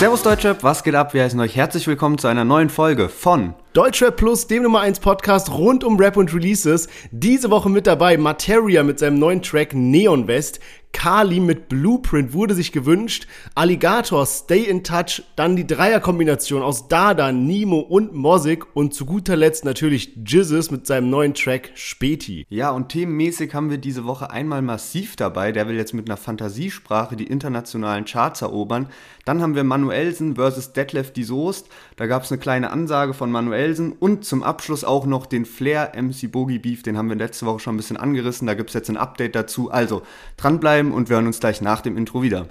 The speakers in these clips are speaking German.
Servus Deutschrap, was geht ab? Wir heißen euch herzlich willkommen zu einer neuen Folge von Deutschrap Plus, dem Nummer 1 Podcast rund um Rap und Releases. Diese Woche mit dabei Materia mit seinem neuen Track Neon West, Kali mit Blueprint wurde sich gewünscht, Alligator Stay in Touch, dann die Dreierkombination aus Dada, Nemo und Mosik und zu guter Letzt natürlich Jizzes mit seinem neuen Track Späti. Ja, und themenmäßig haben wir diese Woche einmal massiv dabei, der will jetzt mit einer Fantasiesprache die internationalen Charts erobern. Dann haben wir Manuelsen versus Detlef die Soest, da gab es eine kleine Ansage von Manuelsen und zum Abschluss auch noch den Flair MC Boogie Beef, den haben wir letzte Woche schon ein bisschen angerissen, da gibt es jetzt ein Update dazu. Also dranbleiben und wir hören uns gleich nach dem Intro wieder.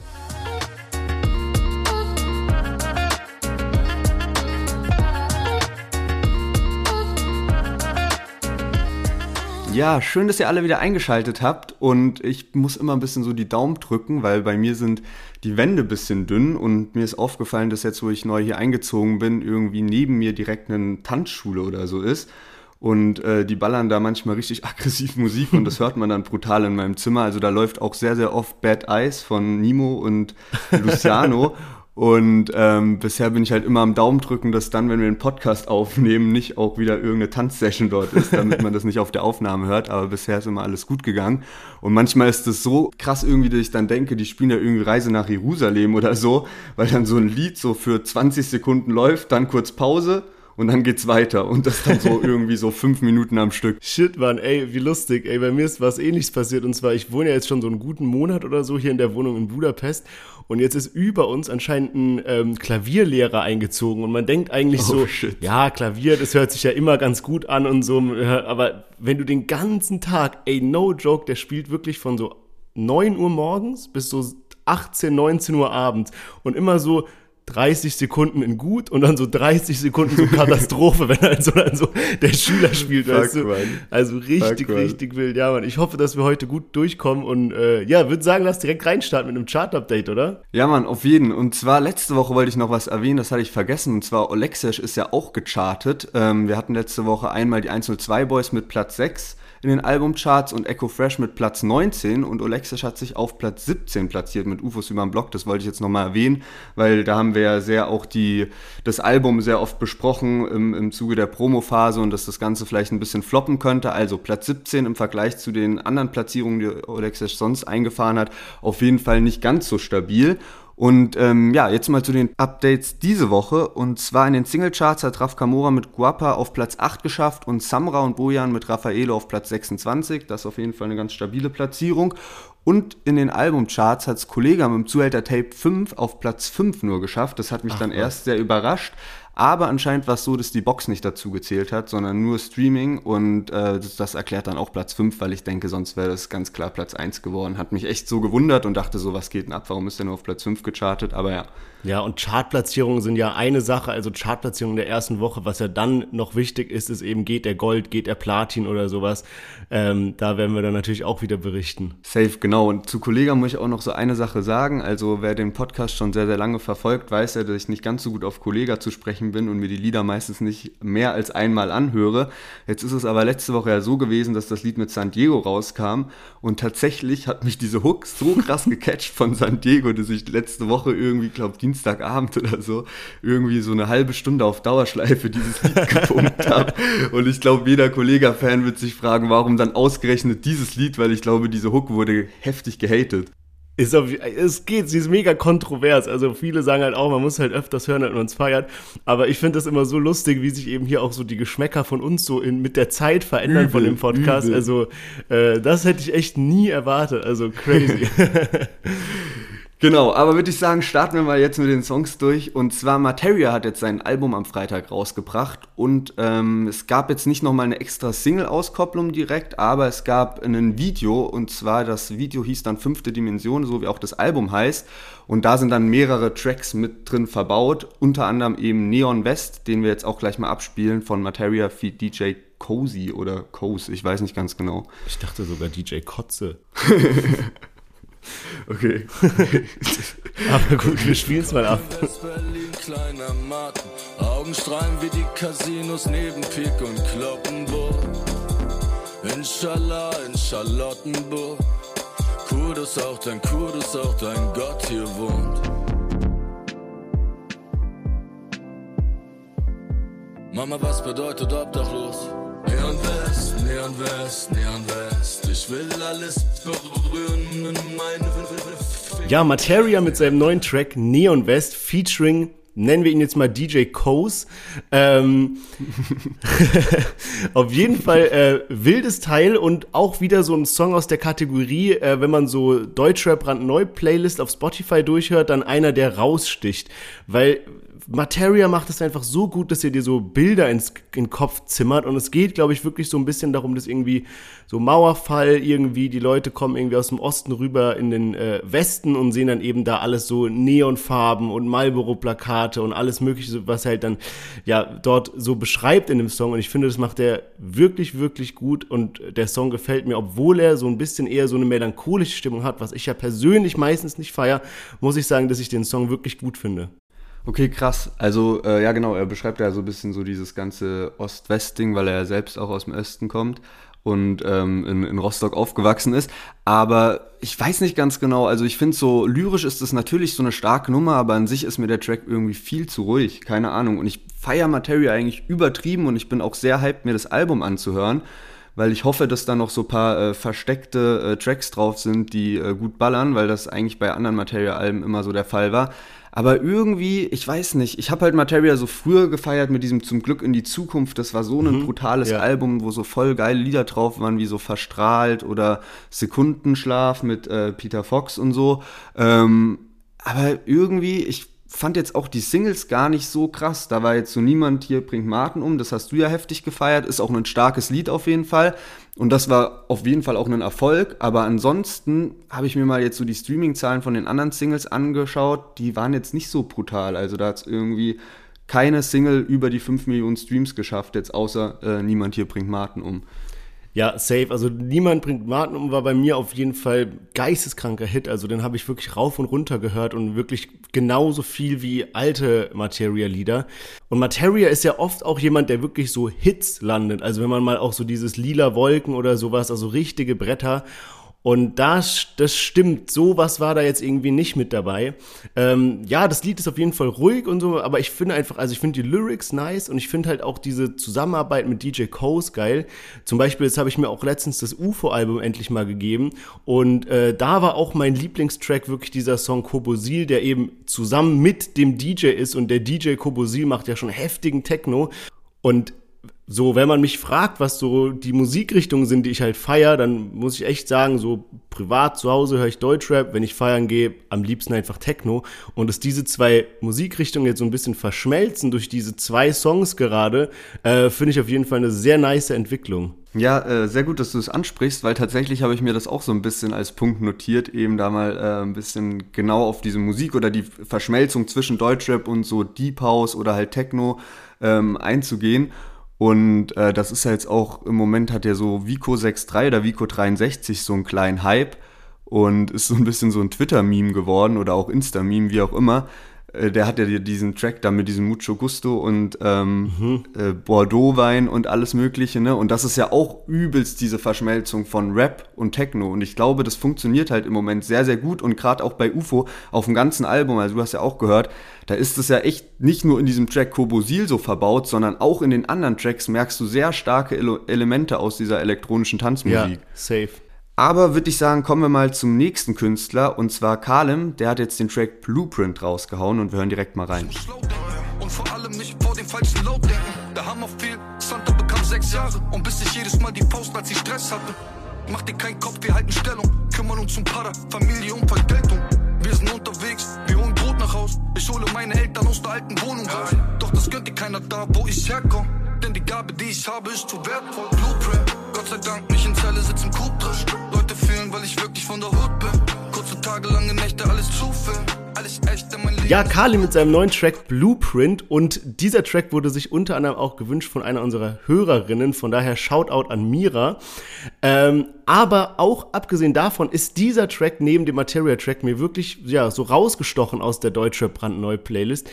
Ja, schön, dass ihr alle wieder eingeschaltet habt und ich muss immer ein bisschen so die Daumen drücken, weil bei mir sind die Wände ein bisschen dünn und mir ist aufgefallen, dass jetzt, wo ich neu hier eingezogen bin, irgendwie neben mir direkt eine Tanzschule oder so ist und äh, die ballern da manchmal richtig aggressiv Musik und das hört man dann brutal in meinem Zimmer. Also da läuft auch sehr, sehr oft Bad Eyes von Nimo und Luciano Und ähm, bisher bin ich halt immer am Daumen drücken, dass dann, wenn wir einen Podcast aufnehmen, nicht auch wieder irgendeine Tanzsession dort ist, damit man das nicht auf der Aufnahme hört. Aber bisher ist immer alles gut gegangen. Und manchmal ist es so krass irgendwie, dass ich dann denke, die spielen ja irgendwie Reise nach Jerusalem oder so, weil dann so ein Lied so für 20 Sekunden läuft, dann kurz Pause und dann geht's weiter und das dann so irgendwie so fünf Minuten am Stück. Shit, Mann, ey, wie lustig. Ey, bei mir ist was ähnliches passiert und zwar, ich wohne ja jetzt schon so einen guten Monat oder so hier in der Wohnung in Budapest und jetzt ist über uns anscheinend ein ähm, Klavierlehrer eingezogen. Und man denkt eigentlich oh, so, shit. ja, Klavier, das hört sich ja immer ganz gut an und so, aber wenn du den ganzen Tag, ey, no joke, der spielt wirklich von so 9 Uhr morgens bis so 18, 19 Uhr abends. Und immer so 30 Sekunden in gut und dann so 30 Sekunden so Katastrophe, wenn dann so, dann so der Schüler spielt. Fuck, weißt du? Also richtig, Fuck, richtig wild. Ja, Mann. Ich hoffe, dass wir heute gut durchkommen und äh, ja, würde sagen, lass direkt reinstarten mit einem Chart-Update, oder? Ja, Mann, auf jeden. Und zwar letzte Woche wollte ich noch was erwähnen, das hatte ich vergessen. Und zwar Olexesh ist ja auch gechartet. Ähm, wir hatten letzte Woche einmal die 102 Boys mit Platz 6 in den Albumcharts und Echo Fresh mit Platz 19 und Olexisch hat sich auf Platz 17 platziert mit UFOs über den Block. Das wollte ich jetzt nochmal erwähnen, weil da haben wir ja sehr auch die, das Album sehr oft besprochen im, im Zuge der Promophase und dass das Ganze vielleicht ein bisschen floppen könnte. Also Platz 17 im Vergleich zu den anderen Platzierungen, die Olexisch sonst eingefahren hat, auf jeden Fall nicht ganz so stabil. Und ähm, ja, jetzt mal zu den Updates diese Woche. Und zwar in den Singlecharts hat Raf Kamora mit Guapa auf Platz 8 geschafft und Samra und Bojan mit Raffaello auf Platz 26. Das ist auf jeden Fall eine ganz stabile Platzierung. Und in den Albumcharts hat es Kollega mit dem Zuhälter Tape 5 auf Platz 5 nur geschafft. Das hat mich Ach, dann was. erst sehr überrascht. Aber anscheinend war es so, dass die Box nicht dazu gezählt hat, sondern nur Streaming. Und äh, das, das, erklärt dann auch Platz 5, weil ich denke, sonst wäre das ganz klar Platz 1 geworden. Hat mich echt so gewundert und dachte so, was geht denn ab? Warum ist der nur auf Platz 5 gechartet? Aber ja, ja, und Chartplatzierungen sind ja eine Sache, also Chartplatzierungen der ersten Woche. Was ja dann noch wichtig ist, ist eben, geht der Gold, geht der Platin oder sowas. Ähm, da werden wir dann natürlich auch wieder berichten. Safe, genau. Und zu Kollega muss ich auch noch so eine Sache sagen. Also wer den Podcast schon sehr, sehr lange verfolgt, weiß ja, dass ich nicht ganz so gut auf Kollega zu sprechen bin und mir die Lieder meistens nicht mehr als einmal anhöre. Jetzt ist es aber letzte Woche ja so gewesen, dass das Lied mit San Diego rauskam und tatsächlich hat mich diese Hook so krass gecatcht von San Diego, dass ich letzte Woche irgendwie, glaube ich, Dienstagabend oder so irgendwie so eine halbe Stunde auf Dauerschleife dieses Lied gepumpt habe. Und ich glaube, jeder Kollega-Fan wird sich fragen, warum dann ausgerechnet dieses Lied, weil ich glaube, diese Hook wurde heftig gehatet. Ist auf, es geht, sie ist mega kontrovers. Also viele sagen halt auch, man muss halt öfters hören, wenn man es feiert. Aber ich finde das immer so lustig, wie sich eben hier auch so die Geschmäcker von uns so in, mit der Zeit verändern übel, von dem Podcast. Übel. Also äh, das hätte ich echt nie erwartet. Also crazy. Genau, aber würde ich sagen, starten wir mal jetzt mit den Songs durch. Und zwar Materia hat jetzt sein Album am Freitag rausgebracht und ähm, es gab jetzt nicht nochmal eine extra Single-Auskopplung direkt, aber es gab ein Video und zwar das Video hieß dann Fünfte Dimension, so wie auch das Album heißt. Und da sind dann mehrere Tracks mit drin verbaut, unter anderem eben Neon West, den wir jetzt auch gleich mal abspielen von Materia feed DJ Cozy oder Coase, ich weiß nicht ganz genau. Ich dachte sogar DJ Kotze. Okay. Aber gut, wir spielen es mal ab. West-Berlin, kleiner Martin. Augen strahlen wie die Casinos neben Pik und Kloppenburg. Inshallah, in Charlottenburg. Kurdus auch dein Kurdus, auch dein Gott hier wohnt. Mama, was bedeutet obdachlos? Neon West, Neon West, Neon West. Ich will alles berühren in meine Ja, Materia mit seinem neuen Track Neon West featuring nennen wir ihn jetzt mal DJ Kose. Ähm, auf jeden Fall äh, wildes Teil und auch wieder so ein Song aus der Kategorie, äh, wenn man so Deutschrap brandneu Playlist auf Spotify durchhört, dann einer, der raussticht. Weil Materia macht es einfach so gut, dass er dir so Bilder ins in den Kopf zimmert. Und es geht, glaube ich, wirklich so ein bisschen darum, dass irgendwie so Mauerfall irgendwie, die Leute kommen irgendwie aus dem Osten rüber in den äh, Westen und sehen dann eben da alles so Neonfarben und Marlboro-Plakate und alles mögliche, was halt dann ja dort so beschreibt in dem Song. Und ich finde, das macht er wirklich, wirklich gut. Und der Song gefällt mir, obwohl er so ein bisschen eher so eine melancholische Stimmung hat, was ich ja persönlich meistens nicht feier, muss ich sagen, dass ich den Song wirklich gut finde. Okay, krass. Also, äh, ja, genau, er beschreibt ja so ein bisschen so dieses ganze Ost-West-Ding, weil er ja selbst auch aus dem Osten kommt und ähm, in, in Rostock aufgewachsen ist. Aber ich weiß nicht ganz genau, also ich finde so, lyrisch ist das natürlich so eine starke Nummer, aber an sich ist mir der Track irgendwie viel zu ruhig, keine Ahnung. Und ich feiere Materia eigentlich übertrieben und ich bin auch sehr hyped, mir das Album anzuhören weil ich hoffe, dass da noch so ein paar äh, versteckte äh, Tracks drauf sind, die äh, gut ballern, weil das eigentlich bei anderen Materia-Alben immer so der Fall war. Aber irgendwie, ich weiß nicht, ich habe halt Materia so früher gefeiert mit diesem Zum Glück in die Zukunft. Das war so ein mhm, brutales ja. Album, wo so voll geile Lieder drauf waren, wie so Verstrahlt oder Sekundenschlaf mit äh, Peter Fox und so. Ähm, aber irgendwie, ich fand jetzt auch die Singles gar nicht so krass. Da war jetzt so niemand hier bringt Martin um. Das hast du ja heftig gefeiert. Ist auch ein starkes Lied auf jeden Fall. Und das war auf jeden Fall auch ein Erfolg. Aber ansonsten habe ich mir mal jetzt so die Streaming-Zahlen von den anderen Singles angeschaut. Die waren jetzt nicht so brutal. Also da hat es irgendwie keine Single über die 5 Millionen Streams geschafft, jetzt außer äh, niemand hier bringt Martin um. Ja, safe. Also niemand bringt Martin um war bei mir auf jeden Fall geisteskranker Hit. Also den habe ich wirklich rauf und runter gehört und wirklich genauso viel wie alte Materia-Lieder. Und Materia ist ja oft auch jemand, der wirklich so Hits landet. Also wenn man mal auch so dieses lila Wolken oder sowas, also richtige Bretter. Und das, das stimmt, sowas war da jetzt irgendwie nicht mit dabei. Ähm, ja, das Lied ist auf jeden Fall ruhig und so, aber ich finde einfach, also ich finde die Lyrics nice und ich finde halt auch diese Zusammenarbeit mit DJ Coase geil. Zum Beispiel, jetzt habe ich mir auch letztens das UFO-Album endlich mal gegeben und äh, da war auch mein Lieblingstrack wirklich dieser Song Kobosil, der eben zusammen mit dem DJ ist und der DJ Kobosil macht ja schon heftigen Techno. Und so, wenn man mich fragt, was so die Musikrichtungen sind, die ich halt feier, dann muss ich echt sagen, so privat zu Hause höre ich Deutschrap, wenn ich feiern gehe, am liebsten einfach Techno. Und dass diese zwei Musikrichtungen jetzt so ein bisschen verschmelzen durch diese zwei Songs gerade, äh, finde ich auf jeden Fall eine sehr nice Entwicklung. Ja, äh, sehr gut, dass du es ansprichst, weil tatsächlich habe ich mir das auch so ein bisschen als Punkt notiert, eben da mal äh, ein bisschen genau auf diese Musik oder die Verschmelzung zwischen Deutschrap und so Deep House oder halt Techno ähm, einzugehen. Und äh, das ist ja jetzt auch, im Moment hat ja so Vico 6.3 oder Vico 63 so einen kleinen Hype und ist so ein bisschen so ein Twitter-Meme geworden oder auch Insta-Meme, wie auch immer, der hat ja diesen Track da mit diesem Mucho Gusto und ähm, mhm. äh, Bordeaux-Wein und alles Mögliche, ne? Und das ist ja auch übelst diese Verschmelzung von Rap und Techno. Und ich glaube, das funktioniert halt im Moment sehr, sehr gut. Und gerade auch bei UFO auf dem ganzen Album, also du hast ja auch gehört, da ist es ja echt nicht nur in diesem Track Kobosil so verbaut, sondern auch in den anderen Tracks merkst du sehr starke Ele Elemente aus dieser elektronischen Tanzmusik. Ja, safe. Aber würde ich sagen, kommen wir mal zum nächsten Künstler und zwar Kalem. Der hat jetzt den Track Blueprint rausgehauen und wir hören direkt mal rein. Und vor allem nicht vor dem falschen Load denken. Der Hammer viel, Santa bekam sechs Jahre und bis ich jedes Mal die Post, als ich Stress hatte. Mach dir keinen Kopf, wir halten Stellung. Kümmern uns um Para, Familie und Vergeltung. Wir sind unterwegs, wir holen Brot nach Haus. Ich hole meine Eltern aus der alten Wohnung raus. Doch das gönnt dir keiner da, wo ich herkomme. Denn die Gabe, die ich habe, ist zu wertvoll. Blueprint, sei Dank nicht in Zelle, sitzt im Coop drin. Leute fühlen, weil ich wirklich von der Hut bin. Kurze Tage, lange Nächte, alles Zufall. Ja, Kali mit seinem neuen Track Blueprint und dieser Track wurde sich unter anderem auch gewünscht von einer unserer Hörerinnen, von daher Shoutout an Mira. Ähm, aber auch abgesehen davon ist dieser Track neben dem Materia Track mir wirklich ja so rausgestochen aus der deutsche brandneu Playlist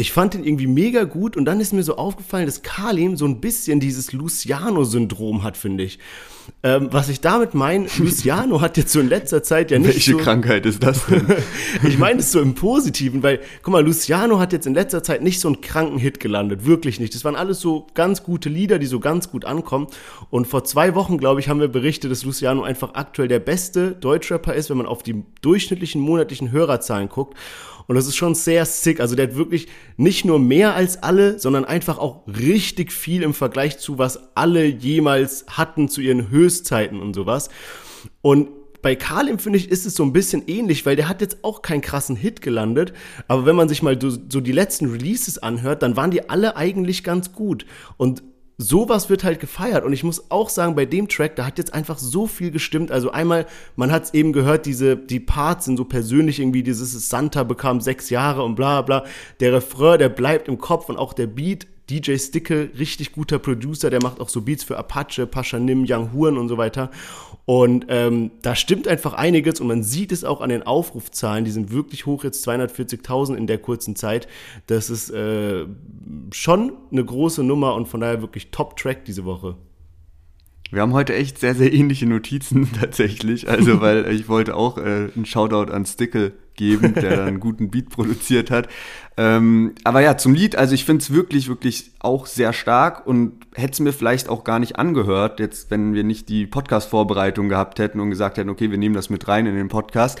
ich fand den irgendwie mega gut und dann ist mir so aufgefallen, dass Kalim so ein bisschen dieses Luciano-Syndrom hat, finde ich. Ähm, was ich damit meine, Luciano hat jetzt so in letzter Zeit ja nicht Welche so... Krankheit ist das denn? ich meine es so im Positiven, weil, guck mal, Luciano hat jetzt in letzter Zeit nicht so einen kranken Hit gelandet, wirklich nicht. Das waren alles so ganz gute Lieder, die so ganz gut ankommen. Und vor zwei Wochen, glaube ich, haben wir berichtet, dass Luciano einfach aktuell der beste Deutschrapper ist, wenn man auf die durchschnittlichen monatlichen Hörerzahlen guckt. Und das ist schon sehr sick. Also der hat wirklich nicht nur mehr als alle, sondern einfach auch richtig viel im Vergleich zu, was alle jemals hatten zu ihren Höchstzeiten und sowas. Und bei Kalim, finde ich, ist es so ein bisschen ähnlich, weil der hat jetzt auch keinen krassen Hit gelandet. Aber wenn man sich mal so die letzten Releases anhört, dann waren die alle eigentlich ganz gut. Und sowas wird halt gefeiert. Und ich muss auch sagen, bei dem Track, da hat jetzt einfach so viel gestimmt. Also einmal, man hat es eben gehört, diese, die Parts sind so persönlich irgendwie, dieses Santa bekam sechs Jahre und bla bla. Der Refrain, der bleibt im Kopf und auch der Beat, DJ Stickle, richtig guter Producer, der macht auch so Beats für Apache, Pascha Nim, Young Huren und so weiter. Und ähm, da stimmt einfach einiges und man sieht es auch an den Aufrufzahlen, die sind wirklich hoch, jetzt 240.000 in der kurzen Zeit. Das ist äh, schon eine große Nummer und von daher wirklich Top-Track diese Woche. Wir haben heute echt sehr, sehr ähnliche Notizen tatsächlich. Also, weil ich wollte auch äh, einen Shoutout an Stickle geben, der dann einen guten Beat produziert hat. Ähm, aber ja, zum Lied, also ich finde es wirklich, wirklich auch sehr stark und hätte es mir vielleicht auch gar nicht angehört, jetzt wenn wir nicht die Podcast-Vorbereitung gehabt hätten und gesagt hätten, okay, wir nehmen das mit rein in den Podcast.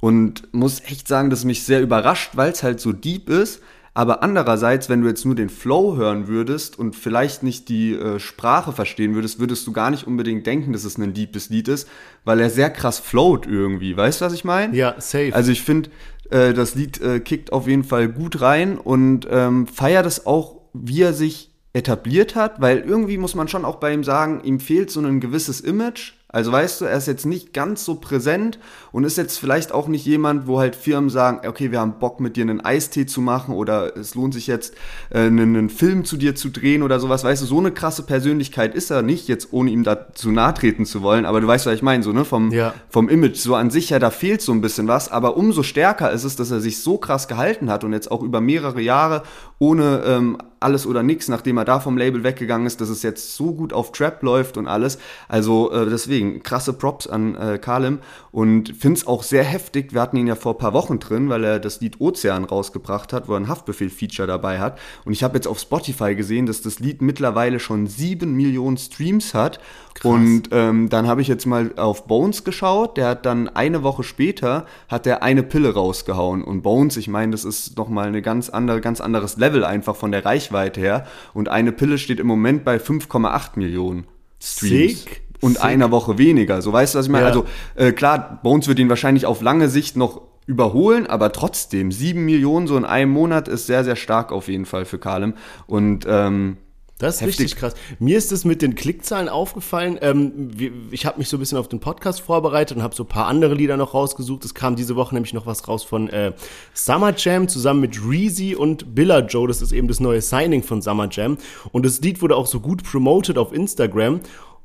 Und muss echt sagen, dass mich sehr überrascht, weil es halt so deep ist aber andererseits, wenn du jetzt nur den Flow hören würdest und vielleicht nicht die äh, Sprache verstehen würdest, würdest du gar nicht unbedingt denken, dass es ein deepes Lied ist, weil er sehr krass float irgendwie. Weißt du, was ich meine? Ja, safe. Also ich finde, äh, das Lied äh, kickt auf jeden Fall gut rein und ähm, feiert es auch, wie er sich etabliert hat, weil irgendwie muss man schon auch bei ihm sagen, ihm fehlt so ein gewisses Image also weißt du, er ist jetzt nicht ganz so präsent und ist jetzt vielleicht auch nicht jemand, wo halt Firmen sagen, okay, wir haben Bock mit dir einen Eistee zu machen oder es lohnt sich jetzt äh, einen, Film zu dir zu drehen oder sowas. Weißt du, so eine krasse Persönlichkeit ist er nicht, jetzt ohne ihm da zu nahe treten zu wollen. Aber du weißt, was ich meine, so ne vom ja. vom Image so an sich ja, da fehlt so ein bisschen was. Aber umso stärker ist es, dass er sich so krass gehalten hat und jetzt auch über mehrere Jahre ohne ähm, alles oder nichts, nachdem er da vom Label weggegangen ist, dass es jetzt so gut auf Trap läuft und alles. Also äh, deswegen krasse Props an äh, Kalim und finde es auch sehr heftig. Wir hatten ihn ja vor ein paar Wochen drin, weil er das Lied Ozean rausgebracht hat, wo er ein Haftbefehl-Feature dabei hat. Und ich habe jetzt auf Spotify gesehen, dass das Lied mittlerweile schon sieben Millionen Streams hat. Krass. Und ähm, dann habe ich jetzt mal auf Bones geschaut. Der hat dann eine Woche später hat er eine Pille rausgehauen. Und Bones, ich meine, das ist noch mal eine ganz andere, ganz anderes Level einfach von der Reichweite her. Und eine Pille steht im Moment bei 5,8 Millionen Streams. Sick. Und Sick. einer Woche weniger. So weißt du, was ich meine? Ja. Also äh, klar, Bones wird ihn wahrscheinlich auf lange Sicht noch überholen, aber trotzdem, sieben Millionen so in einem Monat ist sehr, sehr stark auf jeden Fall für Kalem. Und ähm, das ist Heftig. richtig krass. Mir ist es mit den Klickzahlen aufgefallen. Ähm, ich habe mich so ein bisschen auf den Podcast vorbereitet und habe so ein paar andere Lieder noch rausgesucht. Es kam diese Woche nämlich noch was raus von äh, Summer Jam zusammen mit Reezy und Billa Joe. Das ist eben das neue Signing von Summer Jam. Und das Lied wurde auch so gut promoted auf Instagram.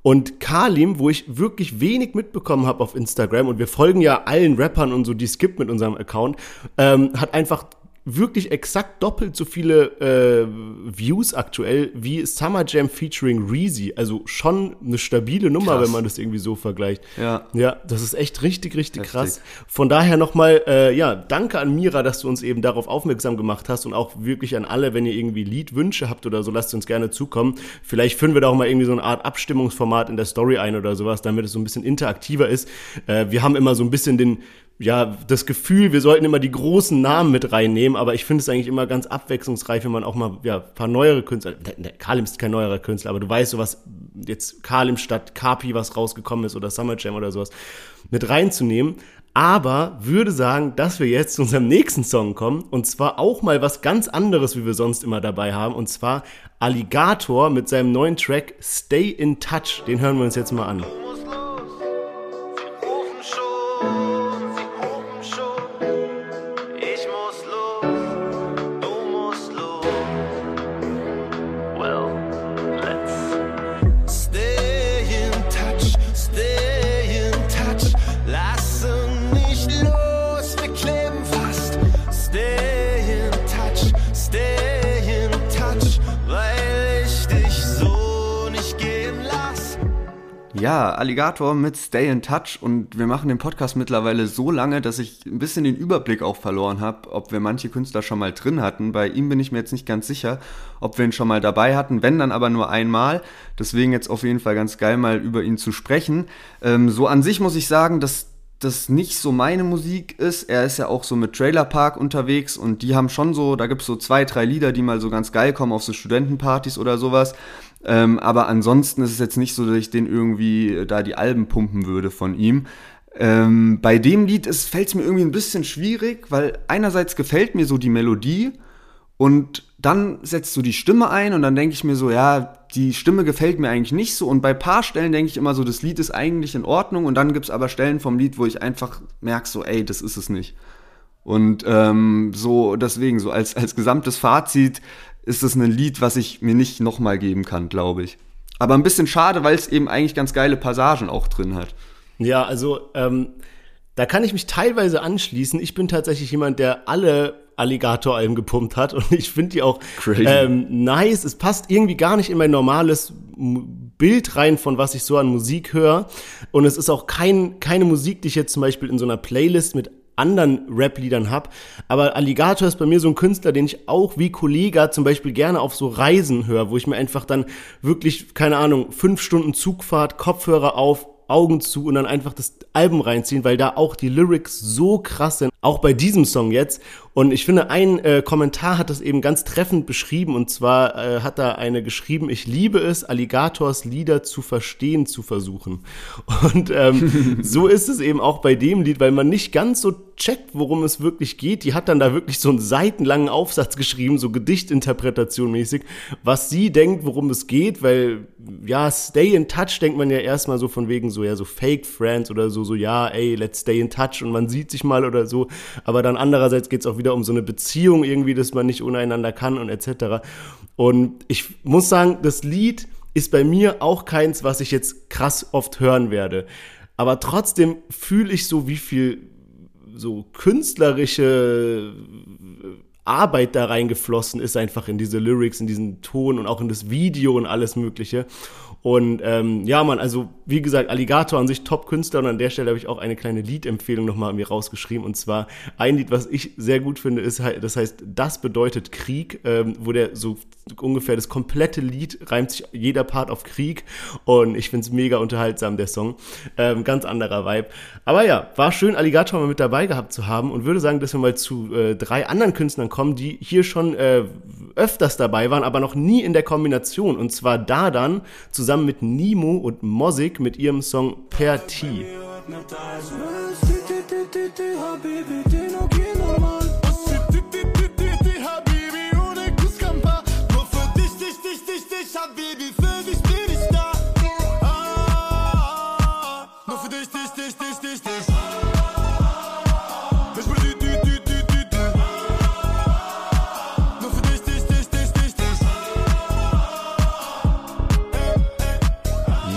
Und Kalim, wo ich wirklich wenig mitbekommen habe auf Instagram, und wir folgen ja allen Rappern und so, die skippt mit unserem Account, ähm, hat einfach wirklich exakt doppelt so viele äh, Views aktuell wie Summer Jam featuring Reezy. Also schon eine stabile Nummer, krass. wenn man das irgendwie so vergleicht. Ja. Ja, das ist echt richtig, richtig Heftig. krass. Von daher nochmal, äh, ja, danke an Mira, dass du uns eben darauf aufmerksam gemacht hast und auch wirklich an alle, wenn ihr irgendwie Liedwünsche habt oder so, lasst uns gerne zukommen. Vielleicht führen wir da auch mal irgendwie so eine Art Abstimmungsformat in der Story ein oder sowas, damit es so ein bisschen interaktiver ist. Äh, wir haben immer so ein bisschen den ja, das Gefühl, wir sollten immer die großen Namen mit reinnehmen, aber ich finde es eigentlich immer ganz abwechslungsreich, wenn man auch mal ja, ein paar neuere Künstler, ne, ne, Kalim ist kein neuerer Künstler, aber du weißt so was, jetzt Kalim statt Kapi, was rausgekommen ist oder Summer Jam oder sowas, mit reinzunehmen. Aber würde sagen, dass wir jetzt zu unserem nächsten Song kommen und zwar auch mal was ganz anderes, wie wir sonst immer dabei haben und zwar Alligator mit seinem neuen Track Stay in Touch. Den hören wir uns jetzt mal an. Alligator mit Stay in Touch und wir machen den Podcast mittlerweile so lange, dass ich ein bisschen den Überblick auch verloren habe, ob wir manche Künstler schon mal drin hatten. Bei ihm bin ich mir jetzt nicht ganz sicher, ob wir ihn schon mal dabei hatten, wenn dann aber nur einmal. Deswegen jetzt auf jeden Fall ganz geil mal über ihn zu sprechen. Ähm, so an sich muss ich sagen, dass das nicht so meine Musik ist. Er ist ja auch so mit Trailer Park unterwegs und die haben schon so, da gibt es so zwei, drei Lieder, die mal so ganz geil kommen auf so Studentenpartys oder sowas. Ähm, aber ansonsten ist es jetzt nicht so, dass ich den irgendwie äh, da die Alben pumpen würde von ihm. Ähm, bei dem Lied fällt es mir irgendwie ein bisschen schwierig, weil einerseits gefällt mir so die Melodie und dann setzt du die Stimme ein und dann denke ich mir so, ja, die Stimme gefällt mir eigentlich nicht so und bei paar Stellen denke ich immer so, das Lied ist eigentlich in Ordnung und dann gibt es aber Stellen vom Lied, wo ich einfach merke so, ey, das ist es nicht. Und ähm, so deswegen, so als, als gesamtes Fazit ist es ein Lied, was ich mir nicht nochmal geben kann, glaube ich. Aber ein bisschen schade, weil es eben eigentlich ganz geile Passagen auch drin hat. Ja, also ähm, da kann ich mich teilweise anschließen. Ich bin tatsächlich jemand, der alle Alligator-Alben gepumpt hat und ich finde die auch ähm, nice. Es passt irgendwie gar nicht in mein normales Bild rein, von was ich so an Musik höre. Und es ist auch kein, keine Musik, die ich jetzt zum Beispiel in so einer Playlist mit anderen Rap-Liedern habe. Aber Alligator ist bei mir so ein Künstler, den ich auch wie Kollega zum Beispiel gerne auf so Reisen höre, wo ich mir einfach dann wirklich, keine Ahnung, fünf Stunden Zugfahrt, Kopfhörer auf, Augen zu und dann einfach das Album reinziehen, weil da auch die Lyrics so krass sind, auch bei diesem Song jetzt. Und ich finde, ein äh, Kommentar hat das eben ganz treffend beschrieben. Und zwar äh, hat da eine geschrieben, ich liebe es, Alligators Lieder zu verstehen zu versuchen. Und ähm, so ist es eben auch bei dem Lied, weil man nicht ganz so checkt, worum es wirklich geht. Die hat dann da wirklich so einen seitenlangen Aufsatz geschrieben, so Gedichtinterpretation mäßig, was sie denkt, worum es geht, weil ja, stay in touch denkt man ja erstmal so von wegen so, ja, so Fake Friends oder so, so, ja, ey, let's stay in touch und man sieht sich mal oder so. Aber dann andererseits geht es auch wieder um so eine Beziehung irgendwie, dass man nicht untereinander kann und etc. Und ich muss sagen, das Lied ist bei mir auch keins, was ich jetzt krass oft hören werde. Aber trotzdem fühle ich so, wie viel so künstlerische Arbeit da reingeflossen ist, einfach in diese Lyrics, in diesen Ton und auch in das Video und alles Mögliche. Und ähm, ja, man, also wie gesagt, Alligator an sich Top-Künstler und an der Stelle habe ich auch eine kleine Liedempfehlung nochmal mir rausgeschrieben. Und zwar ein Lied, was ich sehr gut finde, ist, das heißt Das bedeutet Krieg, ähm, wo der so ungefähr das komplette Lied reimt sich jeder Part auf Krieg. Und ich finde es mega unterhaltsam, der Song. Ähm, ganz anderer Vibe. Aber ja, war schön, Alligator mal mit dabei gehabt zu haben und würde sagen, dass wir mal zu äh, drei anderen Künstlern kommen, die hier schon äh, öfters dabei waren, aber noch nie in der Kombination. Und zwar da dann zusammen zusammen mit Nimo und Mosik mit ihrem Song Per T.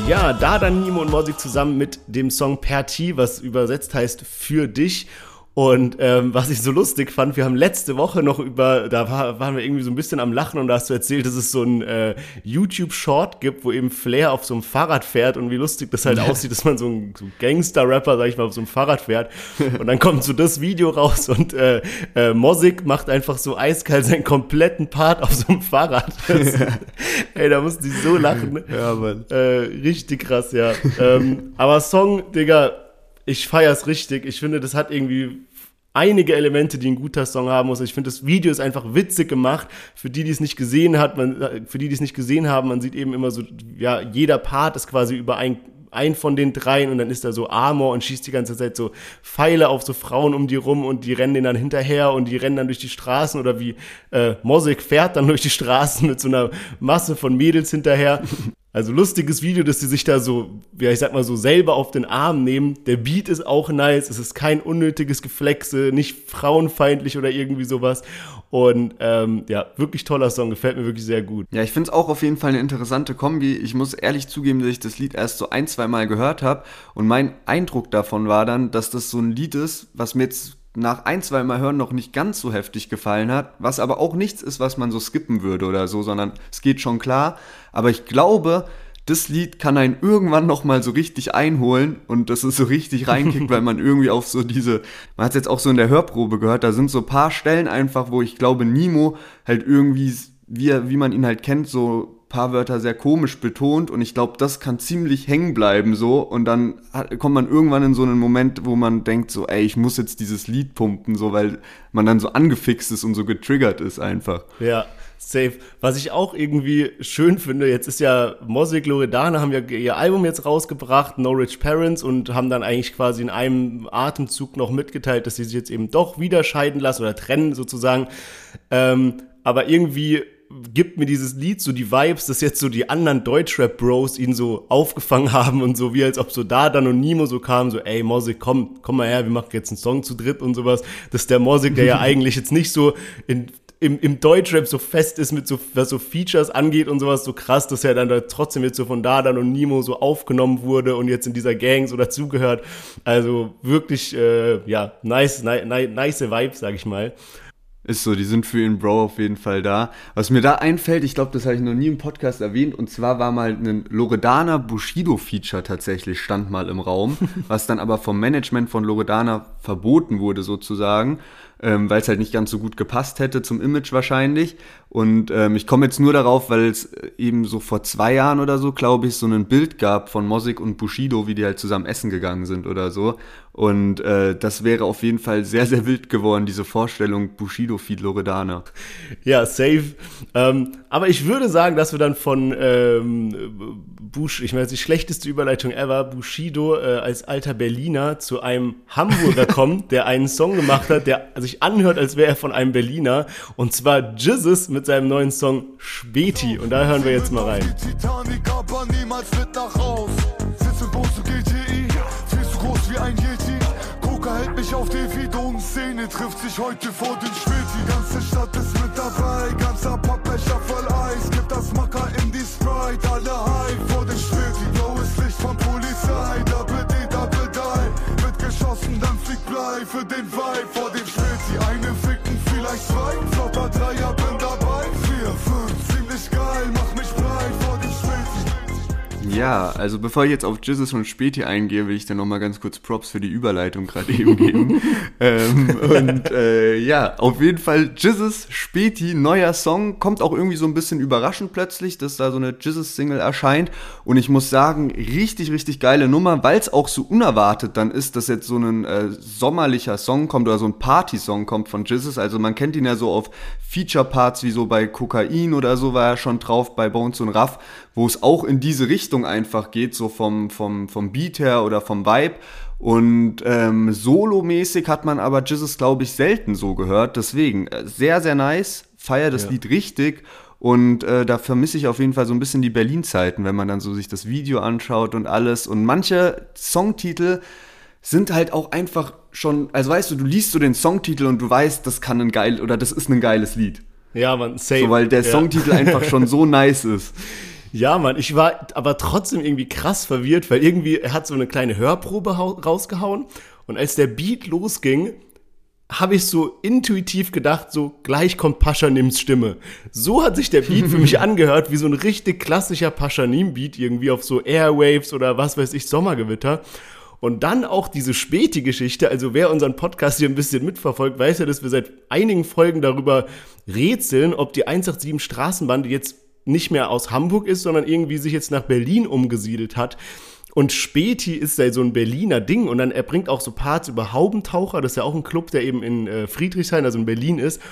Ja, da dann Nimo und Mosik zusammen mit dem Song Perti, was übersetzt heißt für dich. Und ähm, was ich so lustig fand, wir haben letzte Woche noch über, da war, waren wir irgendwie so ein bisschen am Lachen und da hast du erzählt, dass es so ein äh, YouTube-Short gibt, wo eben Flair auf so einem Fahrrad fährt und wie lustig das halt aussieht, dass man so ein, so Gangster-Rapper, sag ich mal, auf so einem Fahrrad fährt. Und dann kommt so das Video raus und äh, äh, Mosik macht einfach so eiskalt seinen kompletten Part auf so einem Fahrrad. Das, ey, da musste ich so lachen. Ja, Mann. Äh, richtig krass, ja. ähm, aber Song, Digga, ich feier's richtig. Ich finde, das hat irgendwie einige Elemente, die ein guter Song haben muss. Ich finde, das Video ist einfach witzig gemacht. Für die, die es nicht gesehen hat, man, für die, die es nicht gesehen haben, man sieht eben immer so, ja, jeder Part ist quasi über ein ein von den dreien und dann ist da so Armor und schießt die ganze Zeit so Pfeile auf so Frauen um die rum und die rennen denen dann hinterher und die rennen dann durch die Straßen oder wie äh, Mosik fährt dann durch die Straßen mit so einer Masse von Mädels hinterher. Also lustiges Video, dass sie sich da so, ja, ich sag mal so selber auf den Arm nehmen. Der Beat ist auch nice. Es ist kein unnötiges Geflexe, nicht frauenfeindlich oder irgendwie sowas. Und ähm, ja, wirklich toller Song, gefällt mir wirklich sehr gut. Ja, ich finde es auch auf jeden Fall eine interessante Kombi. Ich muss ehrlich zugeben, dass ich das Lied erst so ein, zwei Mal gehört habe. Und mein Eindruck davon war dann, dass das so ein Lied ist, was mir jetzt nach ein, zwei Mal hören noch nicht ganz so heftig gefallen hat, was aber auch nichts ist, was man so skippen würde oder so, sondern es geht schon klar. Aber ich glaube, das Lied kann einen irgendwann noch mal so richtig einholen und das ist so richtig reinkickt, weil man irgendwie auf so diese, man hat es jetzt auch so in der Hörprobe gehört, da sind so paar Stellen einfach, wo ich glaube, Nemo halt irgendwie, wie, wie man ihn halt kennt, so paar Wörter sehr komisch betont und ich glaube, das kann ziemlich hängen bleiben so und dann hat, kommt man irgendwann in so einen Moment, wo man denkt so, ey, ich muss jetzt dieses Lied pumpen, so weil man dann so angefixt ist und so getriggert ist einfach. Ja, Safe. Was ich auch irgendwie schön finde, jetzt ist ja Mosik Loredana haben ja ihr Album jetzt rausgebracht, No Rich Parents, und haben dann eigentlich quasi in einem Atemzug noch mitgeteilt, dass sie sich jetzt eben doch wieder scheiden lassen oder trennen sozusagen. Ähm, aber irgendwie gibt mir dieses Lied so die Vibes, dass jetzt so die anderen Deutschrap-Bros ihn so aufgefangen haben und so wie als ob so da dann und Nimo so kam, so ey Mosik, komm, komm mal her, wir machen jetzt einen Song zu dritt und sowas. Dass der Mosik, der ja eigentlich jetzt nicht so in im, im Deutschrap so fest ist mit so, was so Features angeht und sowas, so krass, dass er dann da trotzdem jetzt so von da dann und Nemo so aufgenommen wurde und jetzt in dieser Gang so dazugehört. Also wirklich, äh, ja, nice, nice, nice Vibe, sag ich mal. Ist so, die sind für ihren Bro auf jeden Fall da. Was mir da einfällt, ich glaube, das habe ich noch nie im Podcast erwähnt, und zwar war mal ein Loredana Bushido-Feature tatsächlich, stand mal im Raum, was dann aber vom Management von Loredana verboten wurde sozusagen ähm, weil es halt nicht ganz so gut gepasst hätte zum Image wahrscheinlich. Und ähm, ich komme jetzt nur darauf, weil es eben so vor zwei Jahren oder so, glaube ich, so ein Bild gab von Mosik und Bushido, wie die halt zusammen essen gegangen sind oder so. Und äh, das wäre auf jeden Fall sehr, sehr wild geworden, diese Vorstellung Bushido feed Loredana. Ja, safe. Ähm, aber ich würde sagen, dass wir dann von ähm, Bush, ich meine, die schlechteste Überleitung ever, Bushido äh, als alter Berliner zu einem Hamburger kommen, der einen Song gemacht hat, der sich anhört, als wäre er von einem Berliner. Und zwar Jizzes mit seinem neuen Song Späti. Und da hören wir jetzt mal rein. Titanic, aber niemals mit nach Haus. Sitz im GTI, viel zu groß wie ein Yeti. Coca hält mich auf die Vidon, Szene trifft sich heute vor den Späti. Ganze Stadt ist mit dabei, ganzer Pappbecher voll Eis. Gibt das Macker in die Sprite, alle high vor den Späti. Blaues Licht von Polizei, Double D, Double Die. Wird geschossen, dann fliegt Blei für den Vibe Ja, also bevor ich jetzt auf Jizzes und Späti eingehe, will ich dann nochmal ganz kurz Props für die Überleitung gerade eben geben. ähm, und äh, ja, auf jeden Fall Jizzes, Späti, neuer Song, kommt auch irgendwie so ein bisschen überraschend plötzlich, dass da so eine Jizzes-Single erscheint. Und ich muss sagen, richtig, richtig geile Nummer, weil es auch so unerwartet dann ist, dass jetzt so ein äh, sommerlicher Song kommt oder so ein Party-Song kommt von Jizzes. Also man kennt ihn ja so auf Feature-Parts wie so bei Kokain oder so war er schon drauf, bei Bones und Raff, wo es auch in diese Richtung einfach geht, so vom, vom, vom Beat her oder vom Vibe. Und ähm, solomäßig hat man aber Jizzes, glaube ich, selten so gehört. Deswegen äh, sehr, sehr nice. Feier das ja. Lied richtig. Und äh, da vermisse ich auf jeden Fall so ein bisschen die Berlin-Zeiten, wenn man dann so sich das Video anschaut und alles. Und manche Songtitel sind halt auch einfach schon, also weißt du, du liest so den Songtitel und du weißt, das kann ein geil oder das ist ein geiles Lied. Ja, man, safe. So, weil der ja. Songtitel einfach schon so nice ist. Ja, Mann, ich war aber trotzdem irgendwie krass verwirrt, weil irgendwie er hat so eine kleine Hörprobe rausgehauen und als der Beat losging, habe ich so intuitiv gedacht, so gleich kommt Paschanims Stimme. So hat sich der Beat für mich angehört, wie so ein richtig klassischer Paschanim-Beat, irgendwie auf so Airwaves oder was weiß ich, Sommergewitter. Und dann auch diese Späti-Geschichte, also wer unseren Podcast hier ein bisschen mitverfolgt, weiß ja, dass wir seit einigen Folgen darüber rätseln, ob die 187 Straßenbande jetzt nicht mehr aus Hamburg ist, sondern irgendwie sich jetzt nach Berlin umgesiedelt hat. Und Späti ist ja so ein Berliner Ding und dann er bringt auch so Parts über Haubentaucher, das ist ja auch ein Club, der eben in äh, Friedrichshain, also in Berlin ist.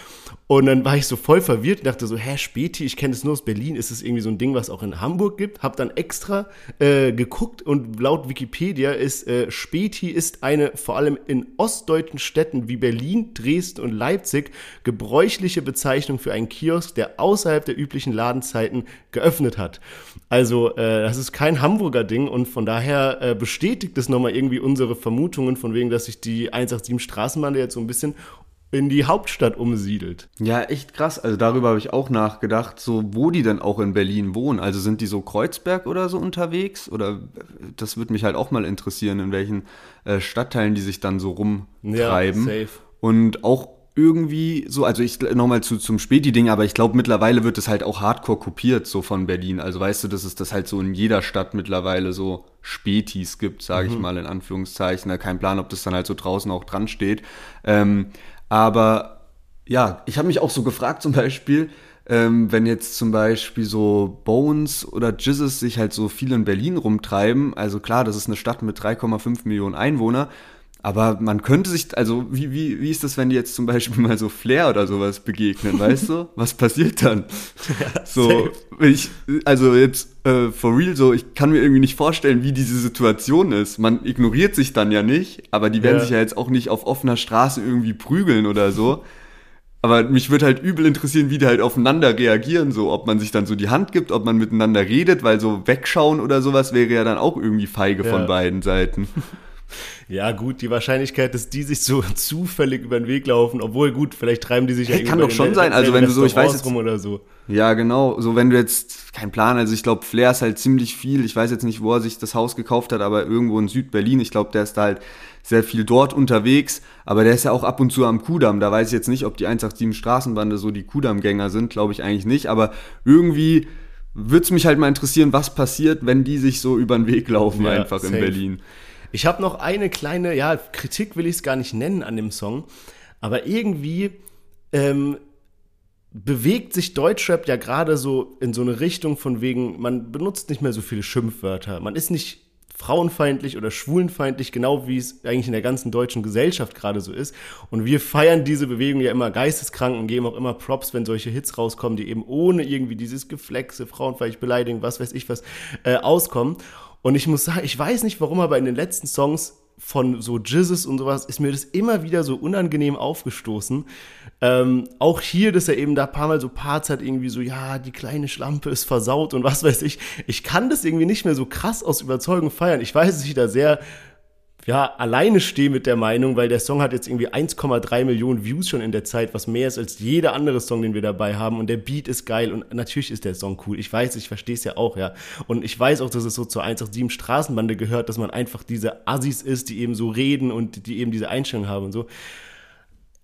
Und dann war ich so voll verwirrt und dachte so, hä, Späti, ich kenne es nur aus Berlin, ist es irgendwie so ein Ding, was auch in Hamburg gibt? Hab dann extra äh, geguckt und laut Wikipedia ist äh, Späti ist eine vor allem in ostdeutschen Städten wie Berlin, Dresden und Leipzig gebräuchliche Bezeichnung für einen Kiosk, der außerhalb der üblichen Ladenzeiten geöffnet hat. Also äh, das ist kein Hamburger Ding und von daher äh, bestätigt es nochmal irgendwie unsere Vermutungen von wegen, dass sich die 187 Straßenbahn jetzt so ein bisschen in die Hauptstadt umsiedelt. Ja, echt krass. Also darüber habe ich auch nachgedacht, so wo die denn auch in Berlin wohnen. Also sind die so Kreuzberg oder so unterwegs? Oder das würde mich halt auch mal interessieren, in welchen äh, Stadtteilen die sich dann so rumtreiben. Ja, safe. Und auch irgendwie so, also ich nochmal zu, zum Späti-Ding, aber ich glaube mittlerweile wird es halt auch hardcore kopiert, so von Berlin. Also weißt du, dass es das halt so in jeder Stadt mittlerweile so Spätis gibt, sage mhm. ich mal in Anführungszeichen. Kein Plan, ob das dann halt so draußen auch dran steht. Ähm, aber ja, ich habe mich auch so gefragt zum Beispiel, ähm, wenn jetzt zum Beispiel so Bones oder Jizzes sich halt so viel in Berlin rumtreiben, also klar, das ist eine Stadt mit 3,5 Millionen Einwohnern, aber man könnte sich, also wie, wie, wie ist das, wenn die jetzt zum Beispiel mal so Flair oder sowas begegnen, weißt du? Was passiert dann? Ja, so, ich, also jetzt äh, for real, so, ich kann mir irgendwie nicht vorstellen, wie diese Situation ist. Man ignoriert sich dann ja nicht, aber die werden ja. sich ja jetzt auch nicht auf offener Straße irgendwie prügeln oder so. Aber mich würde halt übel interessieren, wie die halt aufeinander reagieren, so ob man sich dann so die Hand gibt, ob man miteinander redet, weil so wegschauen oder sowas wäre ja dann auch irgendwie feige ja. von beiden Seiten. Ja, gut, die Wahrscheinlichkeit, dass die sich so zufällig über den Weg laufen, obwohl gut, vielleicht treiben die sich ja hey, Kann doch schon sein, also wenn du so, ich weiß jetzt, rum oder so. Ja, genau, so wenn du jetzt, kein Plan, also ich glaube, Flair ist halt ziemlich viel, ich weiß jetzt nicht, wo er sich das Haus gekauft hat, aber irgendwo in Südberlin, ich glaube, der ist da halt sehr viel dort unterwegs, aber der ist ja auch ab und zu am Kudamm, da weiß ich jetzt nicht, ob die 187 Straßenbande so die Kudamm-Gänger sind, glaube ich eigentlich nicht, aber irgendwie würde es mich halt mal interessieren, was passiert, wenn die sich so über den Weg laufen, ja, einfach safe. in Berlin. Ich habe noch eine kleine, ja, Kritik will ich es gar nicht nennen an dem Song, aber irgendwie ähm, bewegt sich Deutschrap ja gerade so in so eine Richtung von wegen, man benutzt nicht mehr so viele Schimpfwörter. Man ist nicht frauenfeindlich oder schwulenfeindlich, genau wie es eigentlich in der ganzen deutschen Gesellschaft gerade so ist. Und wir feiern diese Bewegung ja immer geisteskrank und geben auch immer Props, wenn solche Hits rauskommen, die eben ohne irgendwie dieses Geflexe, frauenfeindlich beleidigen, was weiß ich was, äh, auskommen. Und ich muss sagen, ich weiß nicht warum, aber in den letzten Songs von so Jizzes und sowas ist mir das immer wieder so unangenehm aufgestoßen. Ähm, auch hier, dass er eben da ein paar Mal so Parts hat, irgendwie so, ja, die kleine Schlampe ist versaut und was weiß ich. Ich kann das irgendwie nicht mehr so krass aus Überzeugung feiern. Ich weiß, dass ich da sehr ja, alleine stehe mit der Meinung, weil der Song hat jetzt irgendwie 1,3 Millionen Views schon in der Zeit, was mehr ist als jeder andere Song, den wir dabei haben. Und der Beat ist geil und natürlich ist der Song cool. Ich weiß, ich verstehe es ja auch, ja. Und ich weiß auch, dass es so zur 187 Straßenbande gehört, dass man einfach diese Assis ist, die eben so reden und die eben diese Einstellung haben und so.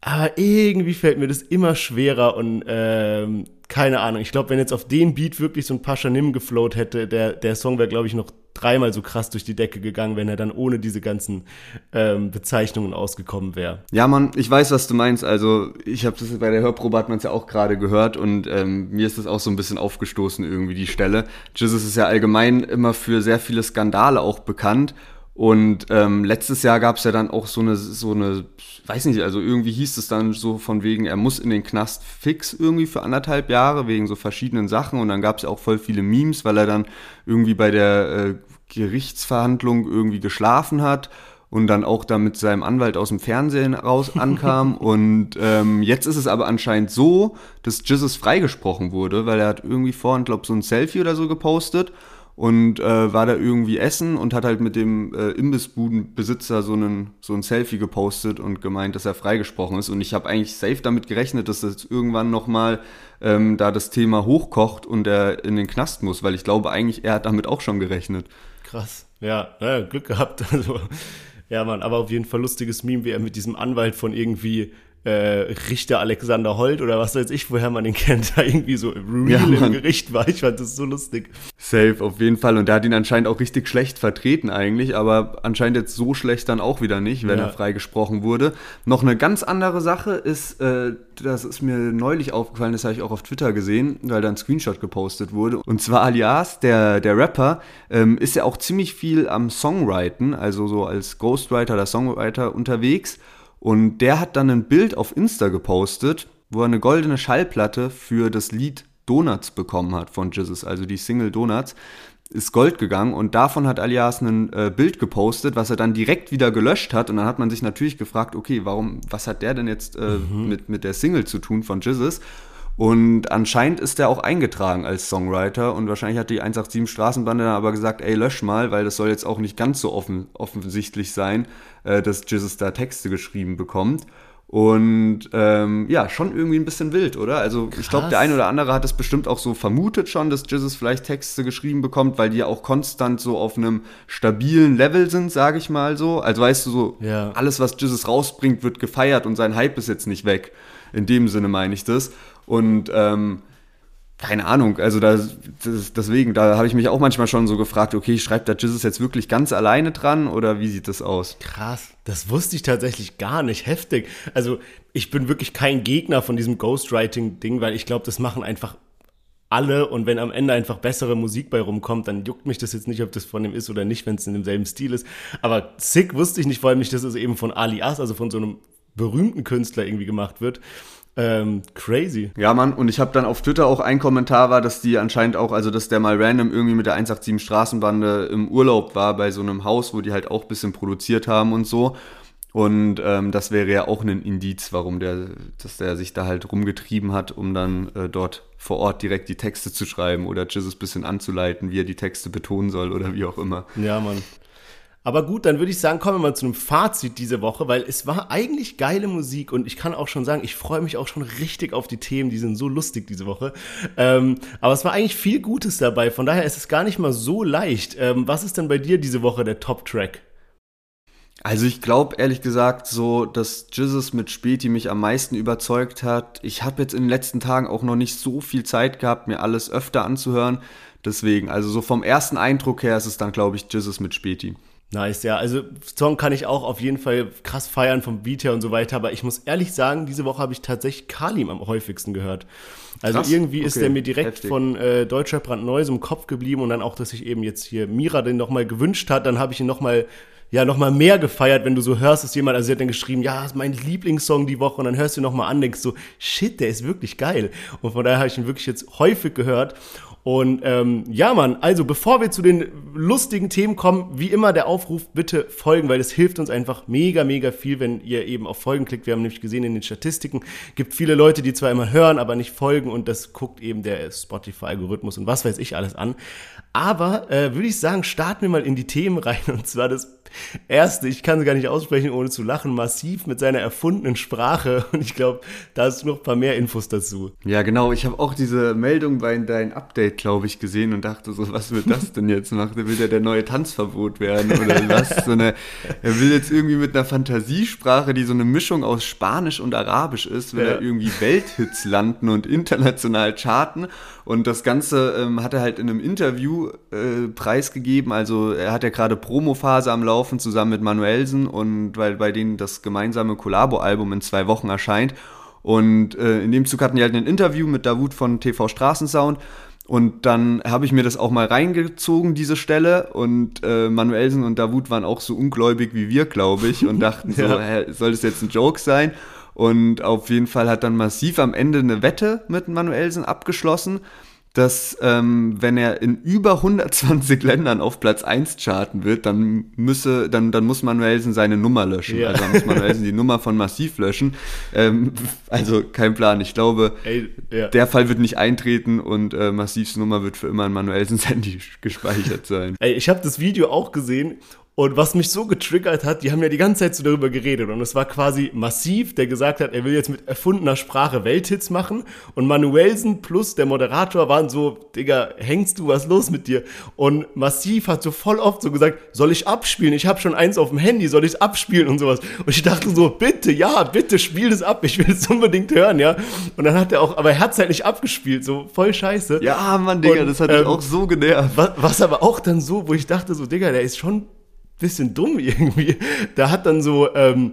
Aber irgendwie fällt mir das immer schwerer und ähm, keine Ahnung. Ich glaube, wenn jetzt auf den Beat wirklich so ein Paschanim geflowt hätte, der, der Song wäre, glaube ich, noch dreimal so krass durch die Decke gegangen, wenn er dann ohne diese ganzen ähm, Bezeichnungen ausgekommen wäre. Ja, Mann, ich weiß, was du meinst. Also ich habe das bei der Hörprobe hat man es ja auch gerade gehört und ähm, mir ist das auch so ein bisschen aufgestoßen irgendwie die Stelle. Jesus ist ja allgemein immer für sehr viele Skandale auch bekannt und ähm, letztes Jahr gab es ja dann auch so eine, so eine, weiß nicht, also irgendwie hieß es dann so von wegen, er muss in den Knast fix irgendwie für anderthalb Jahre wegen so verschiedenen Sachen. Und dann gab es ja auch voll viele Memes, weil er dann irgendwie bei der äh, Gerichtsverhandlung irgendwie geschlafen hat und dann auch da mit seinem Anwalt aus dem Fernsehen raus ankam. und ähm, jetzt ist es aber anscheinend so, dass Jizzes freigesprochen wurde, weil er hat irgendwie vorhin, glaube so ein Selfie oder so gepostet und äh, war da irgendwie essen und hat halt mit dem äh, Imbissbudenbesitzer so, einen, so ein Selfie gepostet und gemeint, dass er freigesprochen ist. Und ich habe eigentlich safe damit gerechnet, dass das irgendwann nochmal ähm, da das Thema hochkocht und er in den Knast muss, weil ich glaube eigentlich, er hat damit auch schon gerechnet. Krass. Ja, ja Glück gehabt. Also, ja, Mann, aber auf jeden Fall lustiges Meme, wie er mit diesem Anwalt von irgendwie äh, Richter Alexander Holt oder was weiß ich, woher man ihn kennt, da irgendwie so real ja, im Gericht war. Ich fand das so lustig. Safe, auf jeden Fall. Und der hat ihn anscheinend auch richtig schlecht vertreten eigentlich, aber anscheinend jetzt so schlecht dann auch wieder nicht, wenn ja. er freigesprochen wurde. Noch eine ganz andere Sache ist, äh, das ist mir neulich aufgefallen, das habe ich auch auf Twitter gesehen, weil da ein Screenshot gepostet wurde. Und zwar Alias, der, der Rapper, ähm, ist ja auch ziemlich viel am Songwriten, also so als Ghostwriter oder Songwriter unterwegs. Und der hat dann ein Bild auf Insta gepostet, wo er eine goldene Schallplatte für das Lied Donuts bekommen hat von Jizzes, also die Single Donuts, ist Gold gegangen und davon hat Alias ein äh, Bild gepostet, was er dann direkt wieder gelöscht hat und dann hat man sich natürlich gefragt, okay, warum, was hat der denn jetzt äh, mhm. mit, mit der Single zu tun von Jizzes? Und anscheinend ist er auch eingetragen als Songwriter und wahrscheinlich hat die 187 Straßenbande dann aber gesagt, ey, lösch mal, weil das soll jetzt auch nicht ganz so offen, offensichtlich sein, äh, dass Jesus da Texte geschrieben bekommt. Und ähm, ja, schon irgendwie ein bisschen wild, oder? Also ich glaube, der eine oder andere hat es bestimmt auch so vermutet schon, dass Jesus vielleicht Texte geschrieben bekommt, weil die ja auch konstant so auf einem stabilen Level sind, sage ich mal so. Also weißt du, so Ja. alles, was Jesus rausbringt, wird gefeiert und sein Hype ist jetzt nicht weg. In dem Sinne meine ich das. Und ähm, keine Ahnung, also da, das, deswegen, da habe ich mich auch manchmal schon so gefragt, okay, schreibt da Jesus jetzt wirklich ganz alleine dran oder wie sieht das aus? Krass, das wusste ich tatsächlich gar nicht. Heftig. Also, ich bin wirklich kein Gegner von diesem Ghostwriting-Ding, weil ich glaube, das machen einfach alle und wenn am Ende einfach bessere Musik bei rumkommt, dann juckt mich das jetzt nicht, ob das von dem ist oder nicht, wenn es in demselben Stil ist. Aber Sick wusste ich nicht, vor allem nicht, dass es eben von Alias, also von so einem berühmten Künstler irgendwie gemacht wird. Ähm, crazy. Ja, Mann, und ich habe dann auf Twitter auch ein Kommentar war, dass die anscheinend auch, also dass der mal random irgendwie mit der 187 Straßenbande im Urlaub war bei so einem Haus, wo die halt auch ein bisschen produziert haben und so. Und ähm, das wäre ja auch ein Indiz, warum der, dass der sich da halt rumgetrieben hat, um dann äh, dort vor Ort direkt die Texte zu schreiben oder Jesus ein bisschen anzuleiten, wie er die Texte betonen soll oder wie auch immer. Ja, Mann. Aber gut, dann würde ich sagen, kommen wir mal zu einem Fazit diese Woche, weil es war eigentlich geile Musik und ich kann auch schon sagen, ich freue mich auch schon richtig auf die Themen, die sind so lustig diese Woche. Ähm, aber es war eigentlich viel Gutes dabei, von daher ist es gar nicht mal so leicht. Ähm, was ist denn bei dir diese Woche der Top-Track? Also ich glaube ehrlich gesagt so, dass Jesus mit Späti mich am meisten überzeugt hat. Ich habe jetzt in den letzten Tagen auch noch nicht so viel Zeit gehabt, mir alles öfter anzuhören. Deswegen, also so vom ersten Eindruck her ist es dann, glaube ich, Jesus mit Späti. Nice, ja. Also Song kann ich auch auf jeden Fall krass feiern vom Beat her und so weiter. Aber ich muss ehrlich sagen, diese Woche habe ich tatsächlich Kalim am häufigsten gehört. Also Krass, irgendwie ist okay, der mir direkt heftig. von äh, Deutscher brandneu so im Kopf geblieben und dann auch, dass sich eben jetzt hier Mira den nochmal gewünscht hat. Dann habe ich ihn nochmal ja, noch mal mehr gefeiert, wenn du so hörst, dass jemand, also sie hat dann geschrieben, ja, das ist mein Lieblingssong die Woche und dann hörst du ihn noch mal an, denkst so, shit, der ist wirklich geil. Und von daher habe ich ihn wirklich jetzt häufig gehört. Und ähm, ja, Mann, also bevor wir zu den lustigen Themen kommen, wie immer der Aufruf, bitte folgen, weil das hilft uns einfach mega, mega viel, wenn ihr eben auf Folgen klickt. Wir haben nämlich gesehen in den Statistiken, gibt viele Leute, die zwar immer hören, aber nicht folgen und das guckt eben der Spotify-Algorithmus und was weiß ich alles an. Aber äh, würde ich sagen, starten wir mal in die Themen rein und zwar das erste, ich kann es gar nicht aussprechen, ohne zu lachen, massiv mit seiner erfundenen Sprache und ich glaube, da du noch ein paar mehr Infos dazu. Ja, genau. Ich habe auch diese Meldung bei deinem Update, glaube ich, gesehen und dachte so, was wird das denn jetzt machen? Will der der neue Tanzverbot werden oder was? So eine, er will jetzt irgendwie mit einer Fantasiesprache, die so eine Mischung aus Spanisch und Arabisch ist, will Ja. er irgendwie Welthits landen und international charten. Und das Ganze ähm, hat er halt in einem Interview äh, preisgegeben. Also er hat ja gerade Promophase am Laufen zusammen mit Manuelsen und weil bei denen das gemeinsame Collabo-Album in zwei Wochen erscheint. Und äh, in dem Zug hatten die halt ein Interview mit Davut von TV Straßensound. Und dann habe ich mir das auch mal reingezogen, diese Stelle. Und äh, Manuelsen und Davut waren auch so ungläubig wie wir, glaube ich, und dachten so, Ja. hä, soll das jetzt ein Joke sein? Und auf jeden Fall hat dann massiv am Ende eine Wette mit Manuelsen abgeschlossen, dass ähm, wenn er in über 120 Ländern auf Platz 1 charten wird, dann müsse, dann, dann muss Manuelsen seine Nummer löschen. Ja. Also muss Manuelsen die Nummer von Massiv löschen. Ähm, also kein Plan. Ich glaube, Ey, ja. der Fall wird nicht eintreten und äh, Massivs Nummer wird für immer in Manuelsens Handy gespeichert sein. Ey, ich habe das Video auch gesehen und was mich so getriggert hat, die haben ja die ganze Zeit so darüber geredet und es war quasi massiv, der gesagt hat, er will jetzt mit erfundener Sprache Welthits machen und Manuelsen plus der Moderator waren so, Digga, hängst du, was los mit dir? Und massiv hat so voll oft so gesagt, soll ich abspielen? Ich habe schon eins auf dem Handy, soll ich abspielen und sowas? Und ich dachte so, bitte, ja, bitte spiel das ab, ich will es unbedingt hören, ja? Und dann hat er auch, aber er hat es halt nicht abgespielt, so voll scheiße. Ja, Mann, Digga, Und, das hat mich ähm, auch so genervt. Was, was aber auch dann so, wo ich dachte so, Digga, der ist schon bisschen dumm irgendwie. Der hat dann so, ähm,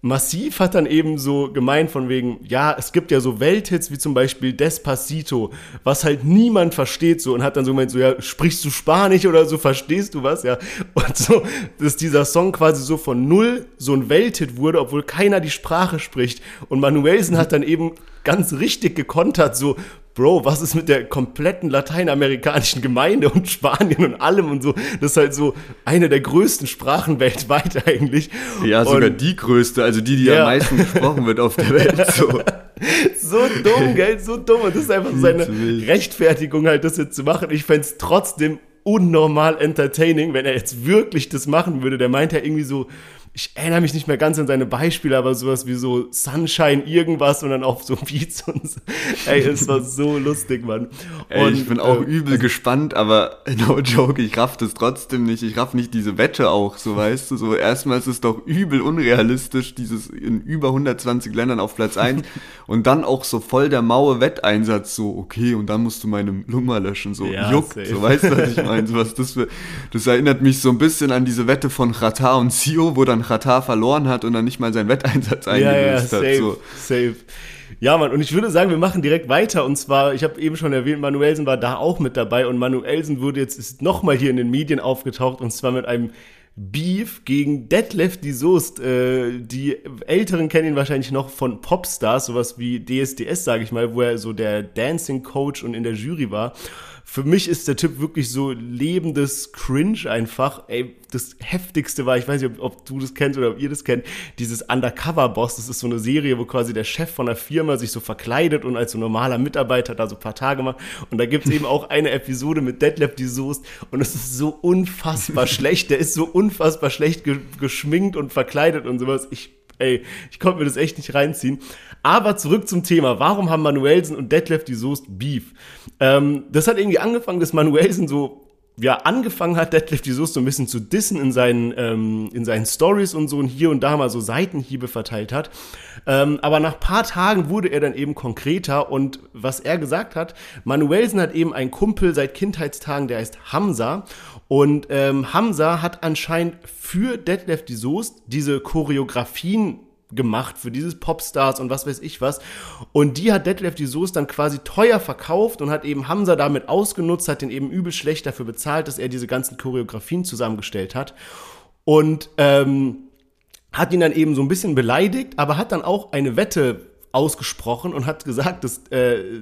Massiv hat dann eben so gemeint von wegen, ja, es gibt ja so Welthits wie zum Beispiel Despacito, was halt niemand versteht so und hat dann so gemeint, so, ja, sprichst du Spanisch oder so, verstehst du was, ja? Und so, dass dieser Song quasi so von null so ein Welthit wurde, obwohl keiner die Sprache spricht. Und Manuelsen hat dann eben ganz richtig gekontert, so, Bro, was ist mit der kompletten lateinamerikanischen Gemeinde und Spanien und allem und so? Das ist halt so eine der größten Sprachen weltweit eigentlich. Ja, sogar und die größte, also die, die Ja. am meisten gesprochen wird auf der Welt. So. So dumm, gell? So dumm. Und das ist einfach so seine. Rechtfertigung, halt das jetzt zu machen. Ich fänd's trotzdem unnormal entertaining, wenn er jetzt wirklich das machen würde. Der meint ja irgendwie so, ich erinnere mich nicht mehr ganz an seine Beispiele, aber sowas wie so Sunshine irgendwas und dann auf so Beats und so. Ey, es war so lustig, Mann. Ey, und, ich bin auch äh, übel gespannt, aber no joke, ich raff das trotzdem nicht. Ich raff nicht diese Wette auch, so weißt du. So erstmal ist es doch übel unrealistisch, dieses in über 120 Ländern auf Platz 1 und dann auch so voll der maue Wetteinsatz, so okay, und dann musst du meine Nummer löschen, so Ja, juckt, safe. so weißt du, was ich meine? So was das für, das erinnert mich so ein bisschen an diese Wette von Qatar und Sio, wo dann Qatar verloren hat und dann nicht mal seinen Wetteinsatz ja, ja, eingelöst safe, hat. So. safe. Ja, Mann, und ich würde sagen, wir machen direkt weiter. Und zwar, ich habe eben schon erwähnt, Manuelsen war da auch mit dabei. Und Manuelsen wurde jetzt, ist nochmal hier in den Medien aufgetaucht. Und zwar mit einem Beef gegen Detlef die Soest. Äh, die Älteren kennen ihn wahrscheinlich noch von Popstars, sowas wie DSDS, sage ich mal, wo er so der Dancing Coach und in der Jury war. Für mich ist der Typ wirklich so lebendes Cringe einfach. Ey, das heftigste war, ich weiß nicht, ob, ob du das kennst oder ob ihr das kennt, dieses Undercover Boss. Das ist so eine Serie, wo quasi der Chef von der Firma sich so verkleidet und als so normaler Mitarbeiter da so ein paar Tage macht. Und da gibt's eben auch eine Episode mit Detlef die Soest und es ist so unfassbar schlecht. Der ist so unfassbar schlecht ge geschminkt und verkleidet und sowas. Ich Ey, ich konnte mir das echt nicht reinziehen. Aber zurück zum Thema. Warum haben Manuelsen und Detlef die Soest Beef? Ähm, das hat irgendwie angefangen, dass Manuelsen so ja, angefangen hat, Detlef die Soest so ein bisschen zu dissen in seinen, ähm, in seinen Stories und so und hier und da mal so Seitenhiebe verteilt hat. Ähm, aber nach paar Tagen wurde er dann eben konkreter und was er gesagt hat, Manuelsen hat eben einen Kumpel seit Kindheitstagen, der heißt Hamza und ähm, Hamza hat anscheinend für Detlef die Soest diese Choreografien gemacht für dieses Popstars und was weiß ich was. Und die hat Detlef die Soße dann quasi teuer verkauft und hat eben Hamza damit ausgenutzt, hat den eben übel schlecht dafür bezahlt, dass er diese ganzen Choreografien zusammengestellt hat. Und ähm, hat ihn dann eben so ein bisschen beleidigt, aber hat dann auch eine Wette ausgesprochen und hat gesagt, dass äh,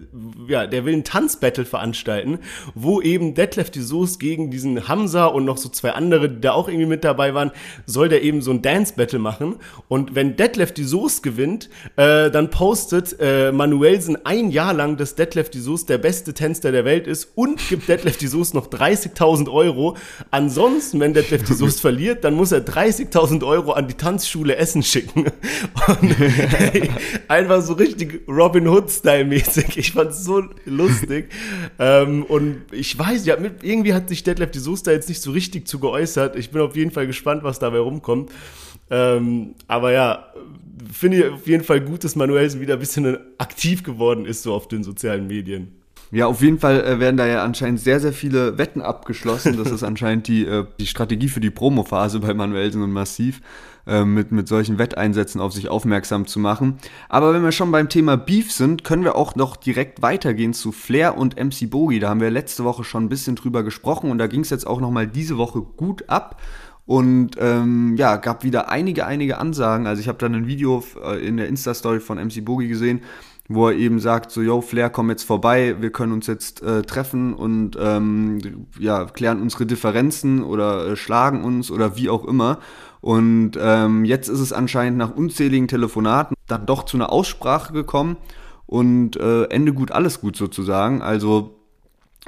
ja, der will ein Tanzbattle veranstalten, wo eben Detlef die Soße gegen diesen Hamza und noch so zwei andere, die da auch irgendwie mit dabei waren, soll der eben so ein Dance-Battle machen. Und wenn Detlef die Soße gewinnt, äh, dann postet äh, Manuelsen ein Jahr lang, dass Detlef die Soße der beste Tänzer der Welt ist und gibt Detlef die Soße noch 30.000 Euro. Ansonsten, wenn Detlef die Soße verliert, dann muss er 30.000 Euro an die Tanzschule Essen schicken. Und einfach so richtig Robin Hood-Style-mäßig. Ich fand's so lustig. ähm, und ich weiß, ja, mit, irgendwie hat sich Detlef die da jetzt nicht so richtig zu geäußert. Ich bin auf jeden Fall gespannt, was dabei rumkommt. Ähm, aber ja, finde ich auf jeden Fall gut, dass Manuelsen wieder ein bisschen aktiv geworden ist, so auf den sozialen Medien. Ja, auf jeden Fall äh, werden da ja anscheinend sehr, sehr viele Wetten abgeschlossen. Das ist anscheinend die, äh, die Strategie für die Promophase bei Manuelsen und Massiv, äh, mit, mit solchen Wetteinsätzen auf sich aufmerksam zu machen. Aber wenn wir schon beim Thema Beef sind, können wir auch noch direkt weitergehen zu Flair und MC Bogi. Da haben wir letzte Woche schon ein bisschen drüber gesprochen und da ging es jetzt auch nochmal diese Woche gut ab. Und ähm, ja, gab wieder einige, einige Ansagen. Also ich habe dann ein Video äh, in der Insta-Story von MC Bogi gesehen, wo er eben sagt, so, yo, Flair, komm jetzt vorbei, wir können uns jetzt äh, treffen und ähm, ja, klären unsere Differenzen oder äh, schlagen uns oder wie auch immer. Und ähm, jetzt ist es anscheinend nach unzähligen Telefonaten dann doch zu einer Aussprache gekommen und äh, Ende gut, alles gut sozusagen. Also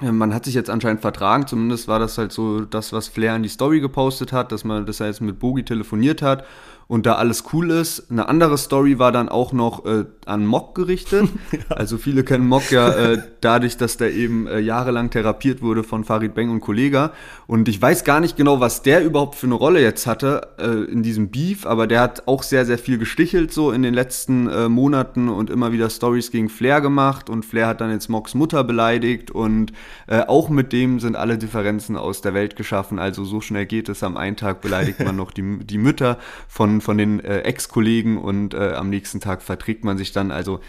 man hat sich jetzt anscheinend vertragen, zumindest war das halt so das, was Flair in die Story gepostet hat, dass man, dass er jetzt mit Bogi telefoniert hat und da alles cool ist. Eine andere Story war dann auch noch äh, an Mock gerichtet. ja. Also viele kennen Mock ja äh, dadurch, dass der eben äh, jahrelang therapiert wurde von Farid Beng und Kollega. Und ich weiß gar nicht genau, was der überhaupt für eine Rolle jetzt hatte äh, in diesem Beef, aber der hat auch sehr, sehr viel gestichelt so in den letzten äh, Monaten und immer wieder Stories gegen Flair gemacht. Und Flair hat dann jetzt Mocks Mutter beleidigt und äh, auch mit dem sind alle Differenzen aus der Welt geschaffen. Also so schnell geht es. Am einen Tag beleidigt man noch die, die Mütter von von den äh, Ex-Kollegen und äh, am nächsten Tag verträgt man sich dann. Also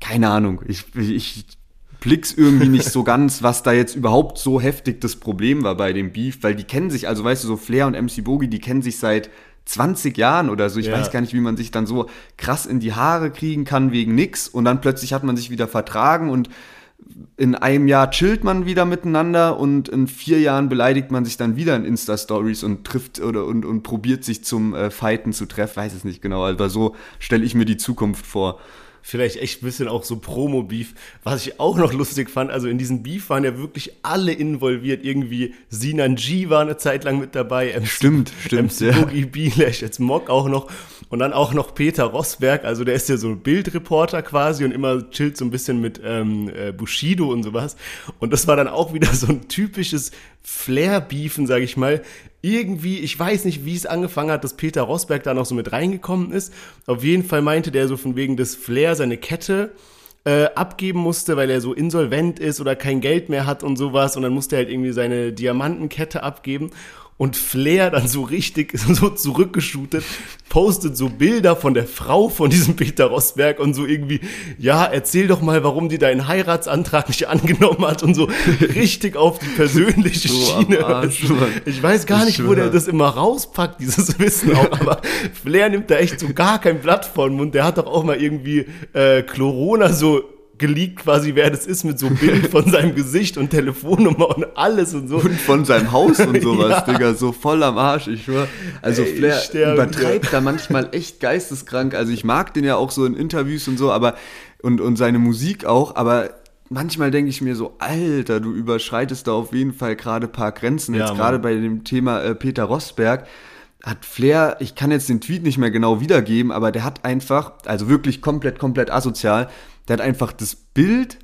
keine Ahnung, ich, ich blick's irgendwie nicht so ganz, was da jetzt überhaupt so heftig das Problem war bei dem Beef, weil die kennen sich, also weißt du, so Flair und MC Bogi, die kennen sich seit 20 Jahren oder so. Ich ja. weiß gar nicht, wie man sich dann so krass in die Haare kriegen kann wegen nix und dann plötzlich hat man sich wieder vertragen und in einem Jahr chillt man wieder miteinander und in vier Jahren beleidigt man sich dann wieder in Insta-Stories und trifft oder und, und probiert sich zum äh, Fighten zu treffen. Weiß es nicht genau, aber so stelle ich mir die Zukunft vor. Vielleicht echt ein bisschen auch so Promo-Beef. Was ich auch noch lustig fand, also in diesem Beef waren ja wirklich alle involviert. Irgendwie Sinan G war eine Zeit lang mit dabei. MC, stimmt, stimmt. MC ja. Boogie Bielash, jetzt Mock auch noch. Und dann auch noch Peter Rosberg, also der ist ja so Bildreporter quasi und immer chillt so ein bisschen mit ähm, äh, Bushido und sowas. Und das war dann auch wieder so ein typisches Flair-Beefen, sag ich mal. Irgendwie, ich weiß nicht, wie es angefangen hat, dass Peter Rosberg da noch so mit reingekommen ist. Auf jeden Fall meinte der so von wegen des Flair seine Kette äh, abgeben musste, weil er so insolvent ist oder kein Geld mehr hat und sowas. Und dann musste er halt irgendwie seine Diamantenkette abgeben und Flair dann so richtig so zurückgeschootet, postet so Bilder von der Frau von diesem Peter Rosberg und so irgendwie, ja, erzähl doch mal, warum die deinen Heiratsantrag nicht angenommen hat und so richtig auf die persönliche so Schiene. Arsch, ich weiß gar nicht, wo der das immer rauspackt, dieses Wissen auch, aber Flair nimmt da echt so gar kein Blatt von und der hat doch auch mal irgendwie äh, Corona so geleakt quasi, wer das ist, mit so einem Bild von seinem Gesicht und Telefonnummer und alles und so. Und von seinem Haus und sowas, ja. Digga, so voll am Arsch, ich schwör. Also Ey, Flair übertreibt da manchmal echt geisteskrank. Also ich mag den ja auch so in Interviews und so, aber und, und seine Musik auch, aber manchmal denke ich mir so, Alter, du überschreitest da auf jeden Fall gerade paar Grenzen. Jetzt ja, gerade bei dem Thema äh, Peter Rosberg hat Flair, ich kann jetzt den Tweet nicht mehr genau wiedergeben, aber der hat einfach, also wirklich komplett, komplett asozial, der hat einfach das Bild,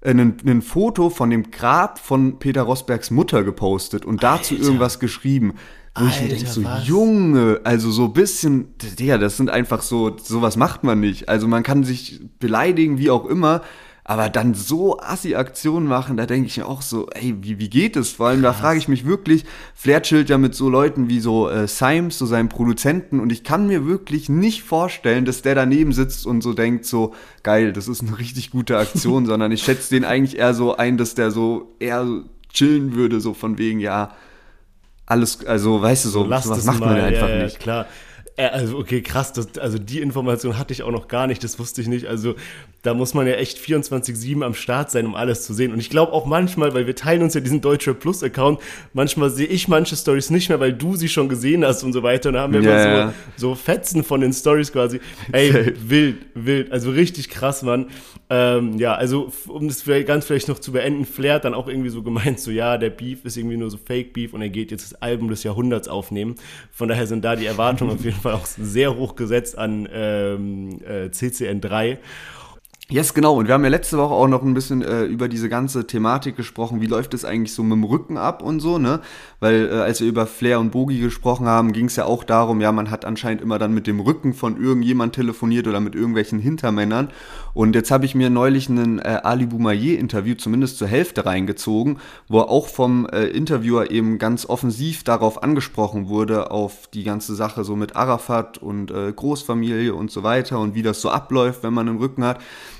äh, ein, Foto von dem Grab von Peter Rosbergs Mutter gepostet und dazu Alter. irgendwas geschrieben. Wo Alter, ich mir denke, so, was? Junge, also so ein bisschen, ja, das sind einfach so, sowas macht man nicht. Also man kann sich beleidigen, wie auch immer, aber dann so Assi-Aktionen machen, da denke ich mir auch so, ey, wie, wie geht es? Vor allem, Krass. da frage ich mich wirklich, Flair chillt ja mit so Leuten wie so äh, Symes, so seinem Produzenten, und ich kann mir wirklich nicht vorstellen, dass der daneben sitzt und so denkt, so, geil, das ist eine richtig gute Aktion, sondern ich schätze den eigentlich eher so ein, dass der so eher chillen würde, so von wegen, ja, alles, also weißt du so, so was macht mal, man einfach ja, nicht. Klar. Äh, also, okay, krass, das, also die Information hatte ich auch noch gar nicht, das wusste ich nicht. Also, da muss man ja echt 24-7 am Start sein, um alles zu sehen. Und ich glaube auch manchmal, weil wir teilen uns ja diesen Deutsche Plus-Account, manchmal sehe ich manche Stories nicht mehr, weil du sie schon gesehen hast und so weiter. Und da haben wir ja, immer so, so Fetzen von den Stories quasi. Ey, wild, wild, also richtig krass, Mann. Ähm, ja, also um das vielleicht ganz vielleicht noch zu beenden, Flair hat dann auch irgendwie so gemeint, so ja, der Beef ist irgendwie nur so Fake-Beef und er geht jetzt das Album des Jahrhunderts aufnehmen. Von daher sind da die Erwartungen auf jeden Fall auch sehr hoch gesetzt an ähm, äh, CCN 3. Yes, genau. Und wir haben ja letzte Woche auch noch ein bisschen äh, über diese ganze Thematik gesprochen. Wie läuft es eigentlich so mit dem Rücken ab und so, ne? Weil äh, als wir über Flair und Bogi gesprochen haben, ging es ja auch darum, ja, man hat anscheinend immer dann mit dem Rücken von irgendjemand telefoniert oder mit irgendwelchen Hintermännern. Und jetzt habe ich mir neulich einen äh, Ali Boumaier-Interview zumindest zur Hälfte reingezogen, wo auch vom äh, Interviewer eben ganz offensiv darauf angesprochen wurde, auf die ganze Sache so mit Arafat und äh, Großfamilie und so weiter und wie das so abläuft, wenn man einen Rücken hat.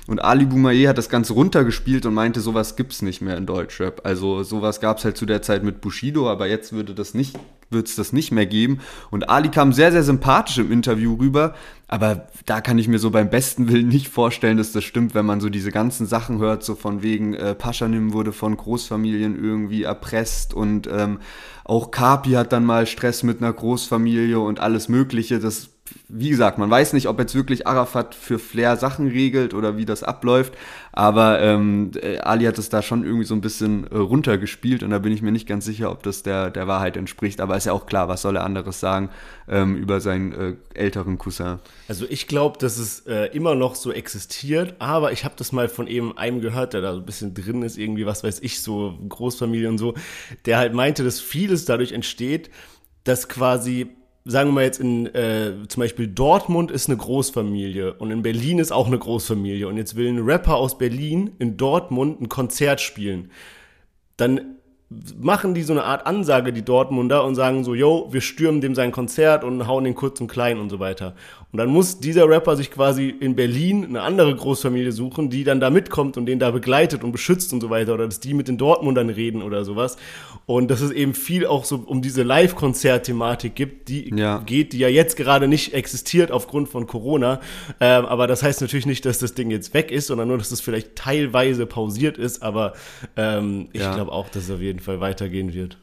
Und Ali Boumaier hat das Ganze runtergespielt und meinte, sowas gibt's nicht mehr in Deutschrap. Also sowas gab's halt zu der Zeit mit Bushido, aber jetzt würde das nicht, wird's das nicht mehr geben. Und Ali kam sehr, sehr sympathisch im Interview rüber, aber da kann ich mir so beim besten Willen nicht vorstellen, dass das stimmt, wenn man so diese ganzen Sachen hört, so von wegen äh, Paschanim wurde von Großfamilien irgendwie erpresst und ähm, auch Kapi hat dann mal Stress mit einer Großfamilie und alles Mögliche. Das wie gesagt, man weiß nicht, ob jetzt wirklich Arafat für Flair Sachen regelt oder wie das abläuft, aber ähm, äh, Ali hat es da schon irgendwie so ein bisschen äh, runtergespielt und da bin ich mir nicht ganz sicher, ob das der, der Wahrheit entspricht, aber ist ja auch klar, was soll er anderes sagen ähm, über seinen äh, älteren Cousin. Also ich glaube, dass es äh, immer noch so existiert, aber ich habe das mal von eben einem gehört, der da so ein bisschen drin ist, irgendwie, was weiß ich, so Großfamilie und so, der halt meinte, dass vieles dadurch entsteht, dass quasi sagen wir mal jetzt in äh, zum Beispiel Dortmund ist eine Großfamilie und in Berlin ist auch eine Großfamilie. Und jetzt will ein Rapper aus Berlin in Dortmund ein Konzert spielen, dann machen die so eine Art Ansage, die Dortmunder, und sagen so, yo, wir stürmen dem sein Konzert und hauen den kurz und klein und so weiter. Und dann muss dieser Rapper sich quasi in Berlin eine andere Großfamilie suchen, die dann da mitkommt und den da begleitet und beschützt und so weiter. Oder dass die mit den Dortmundern reden oder sowas. Und dass es eben viel auch so um diese Live-Konzert-Thematik gibt, die ja. geht, die ja jetzt gerade nicht existiert aufgrund von Corona. Ähm, aber das heißt natürlich nicht, dass das Ding jetzt weg ist, sondern nur, dass das vielleicht teilweise pausiert ist. Aber ähm, ich ja. glaube auch, dass es auf jeden Fall weitergehen wird.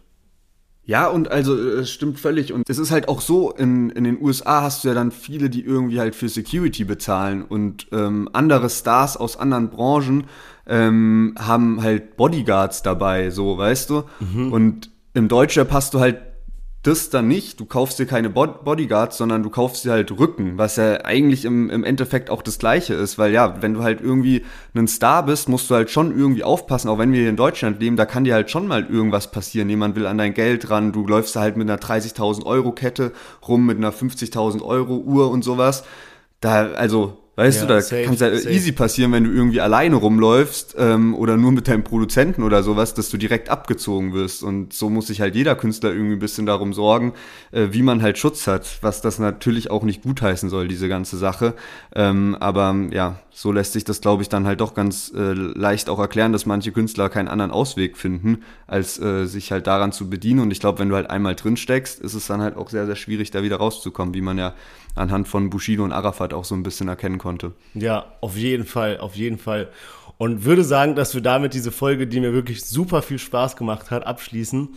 Ja, und also es stimmt völlig. Und es ist halt auch so, in, in den USA hast du ja dann viele, die irgendwie halt für Security bezahlen und ähm, andere Stars aus anderen Branchen ähm, haben halt Bodyguards dabei, so, weißt du? Mhm. Und im Deutschrap hast du halt das dann nicht. Du kaufst dir keine Bodyguards, sondern du kaufst dir halt Rücken, was ja eigentlich im, im Endeffekt auch das Gleiche ist, weil ja, wenn du halt irgendwie ein Star bist, musst du halt schon irgendwie aufpassen, auch wenn wir hier in Deutschland leben, da kann dir halt schon mal irgendwas passieren. Jemand will an dein Geld ran, du läufst halt mit einer 30.000 Euro Kette rum, mit einer 50.000 Euro Uhr und sowas. Da, also, Weißt ja, du, da kann es ja safe. easy passieren, wenn du irgendwie alleine rumläufst ähm, oder nur mit deinem Produzenten oder sowas, dass du direkt abgezogen wirst. Und so muss sich halt jeder Künstler irgendwie ein bisschen darum sorgen, äh, wie man halt Schutz hat, was das natürlich auch nicht gutheißen soll, diese ganze Sache. Ähm, aber ja, so lässt sich das, glaube ich, dann halt doch ganz äh, leicht auch erklären, dass manche Künstler keinen anderen Ausweg finden, als äh, sich halt daran zu bedienen. Und ich glaube, wenn du halt einmal drin steckst, ist es dann halt auch sehr, sehr schwierig, da wieder rauszukommen, wie man ja anhand von Bushido und Arafat auch so ein bisschen erkennen konnte. Ja, auf jeden Fall, auf jeden Fall. Und würde sagen, dass wir damit diese Folge, die mir wirklich super viel Spaß gemacht hat, abschließen.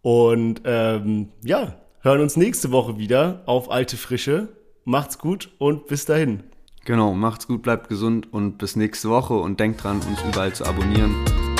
Und ähm, ja, hören uns nächste Woche wieder auf Alte Frische. Macht's gut und bis dahin. Genau, macht's gut, bleibt gesund und bis nächste Woche und denkt dran, uns überall zu abonnieren.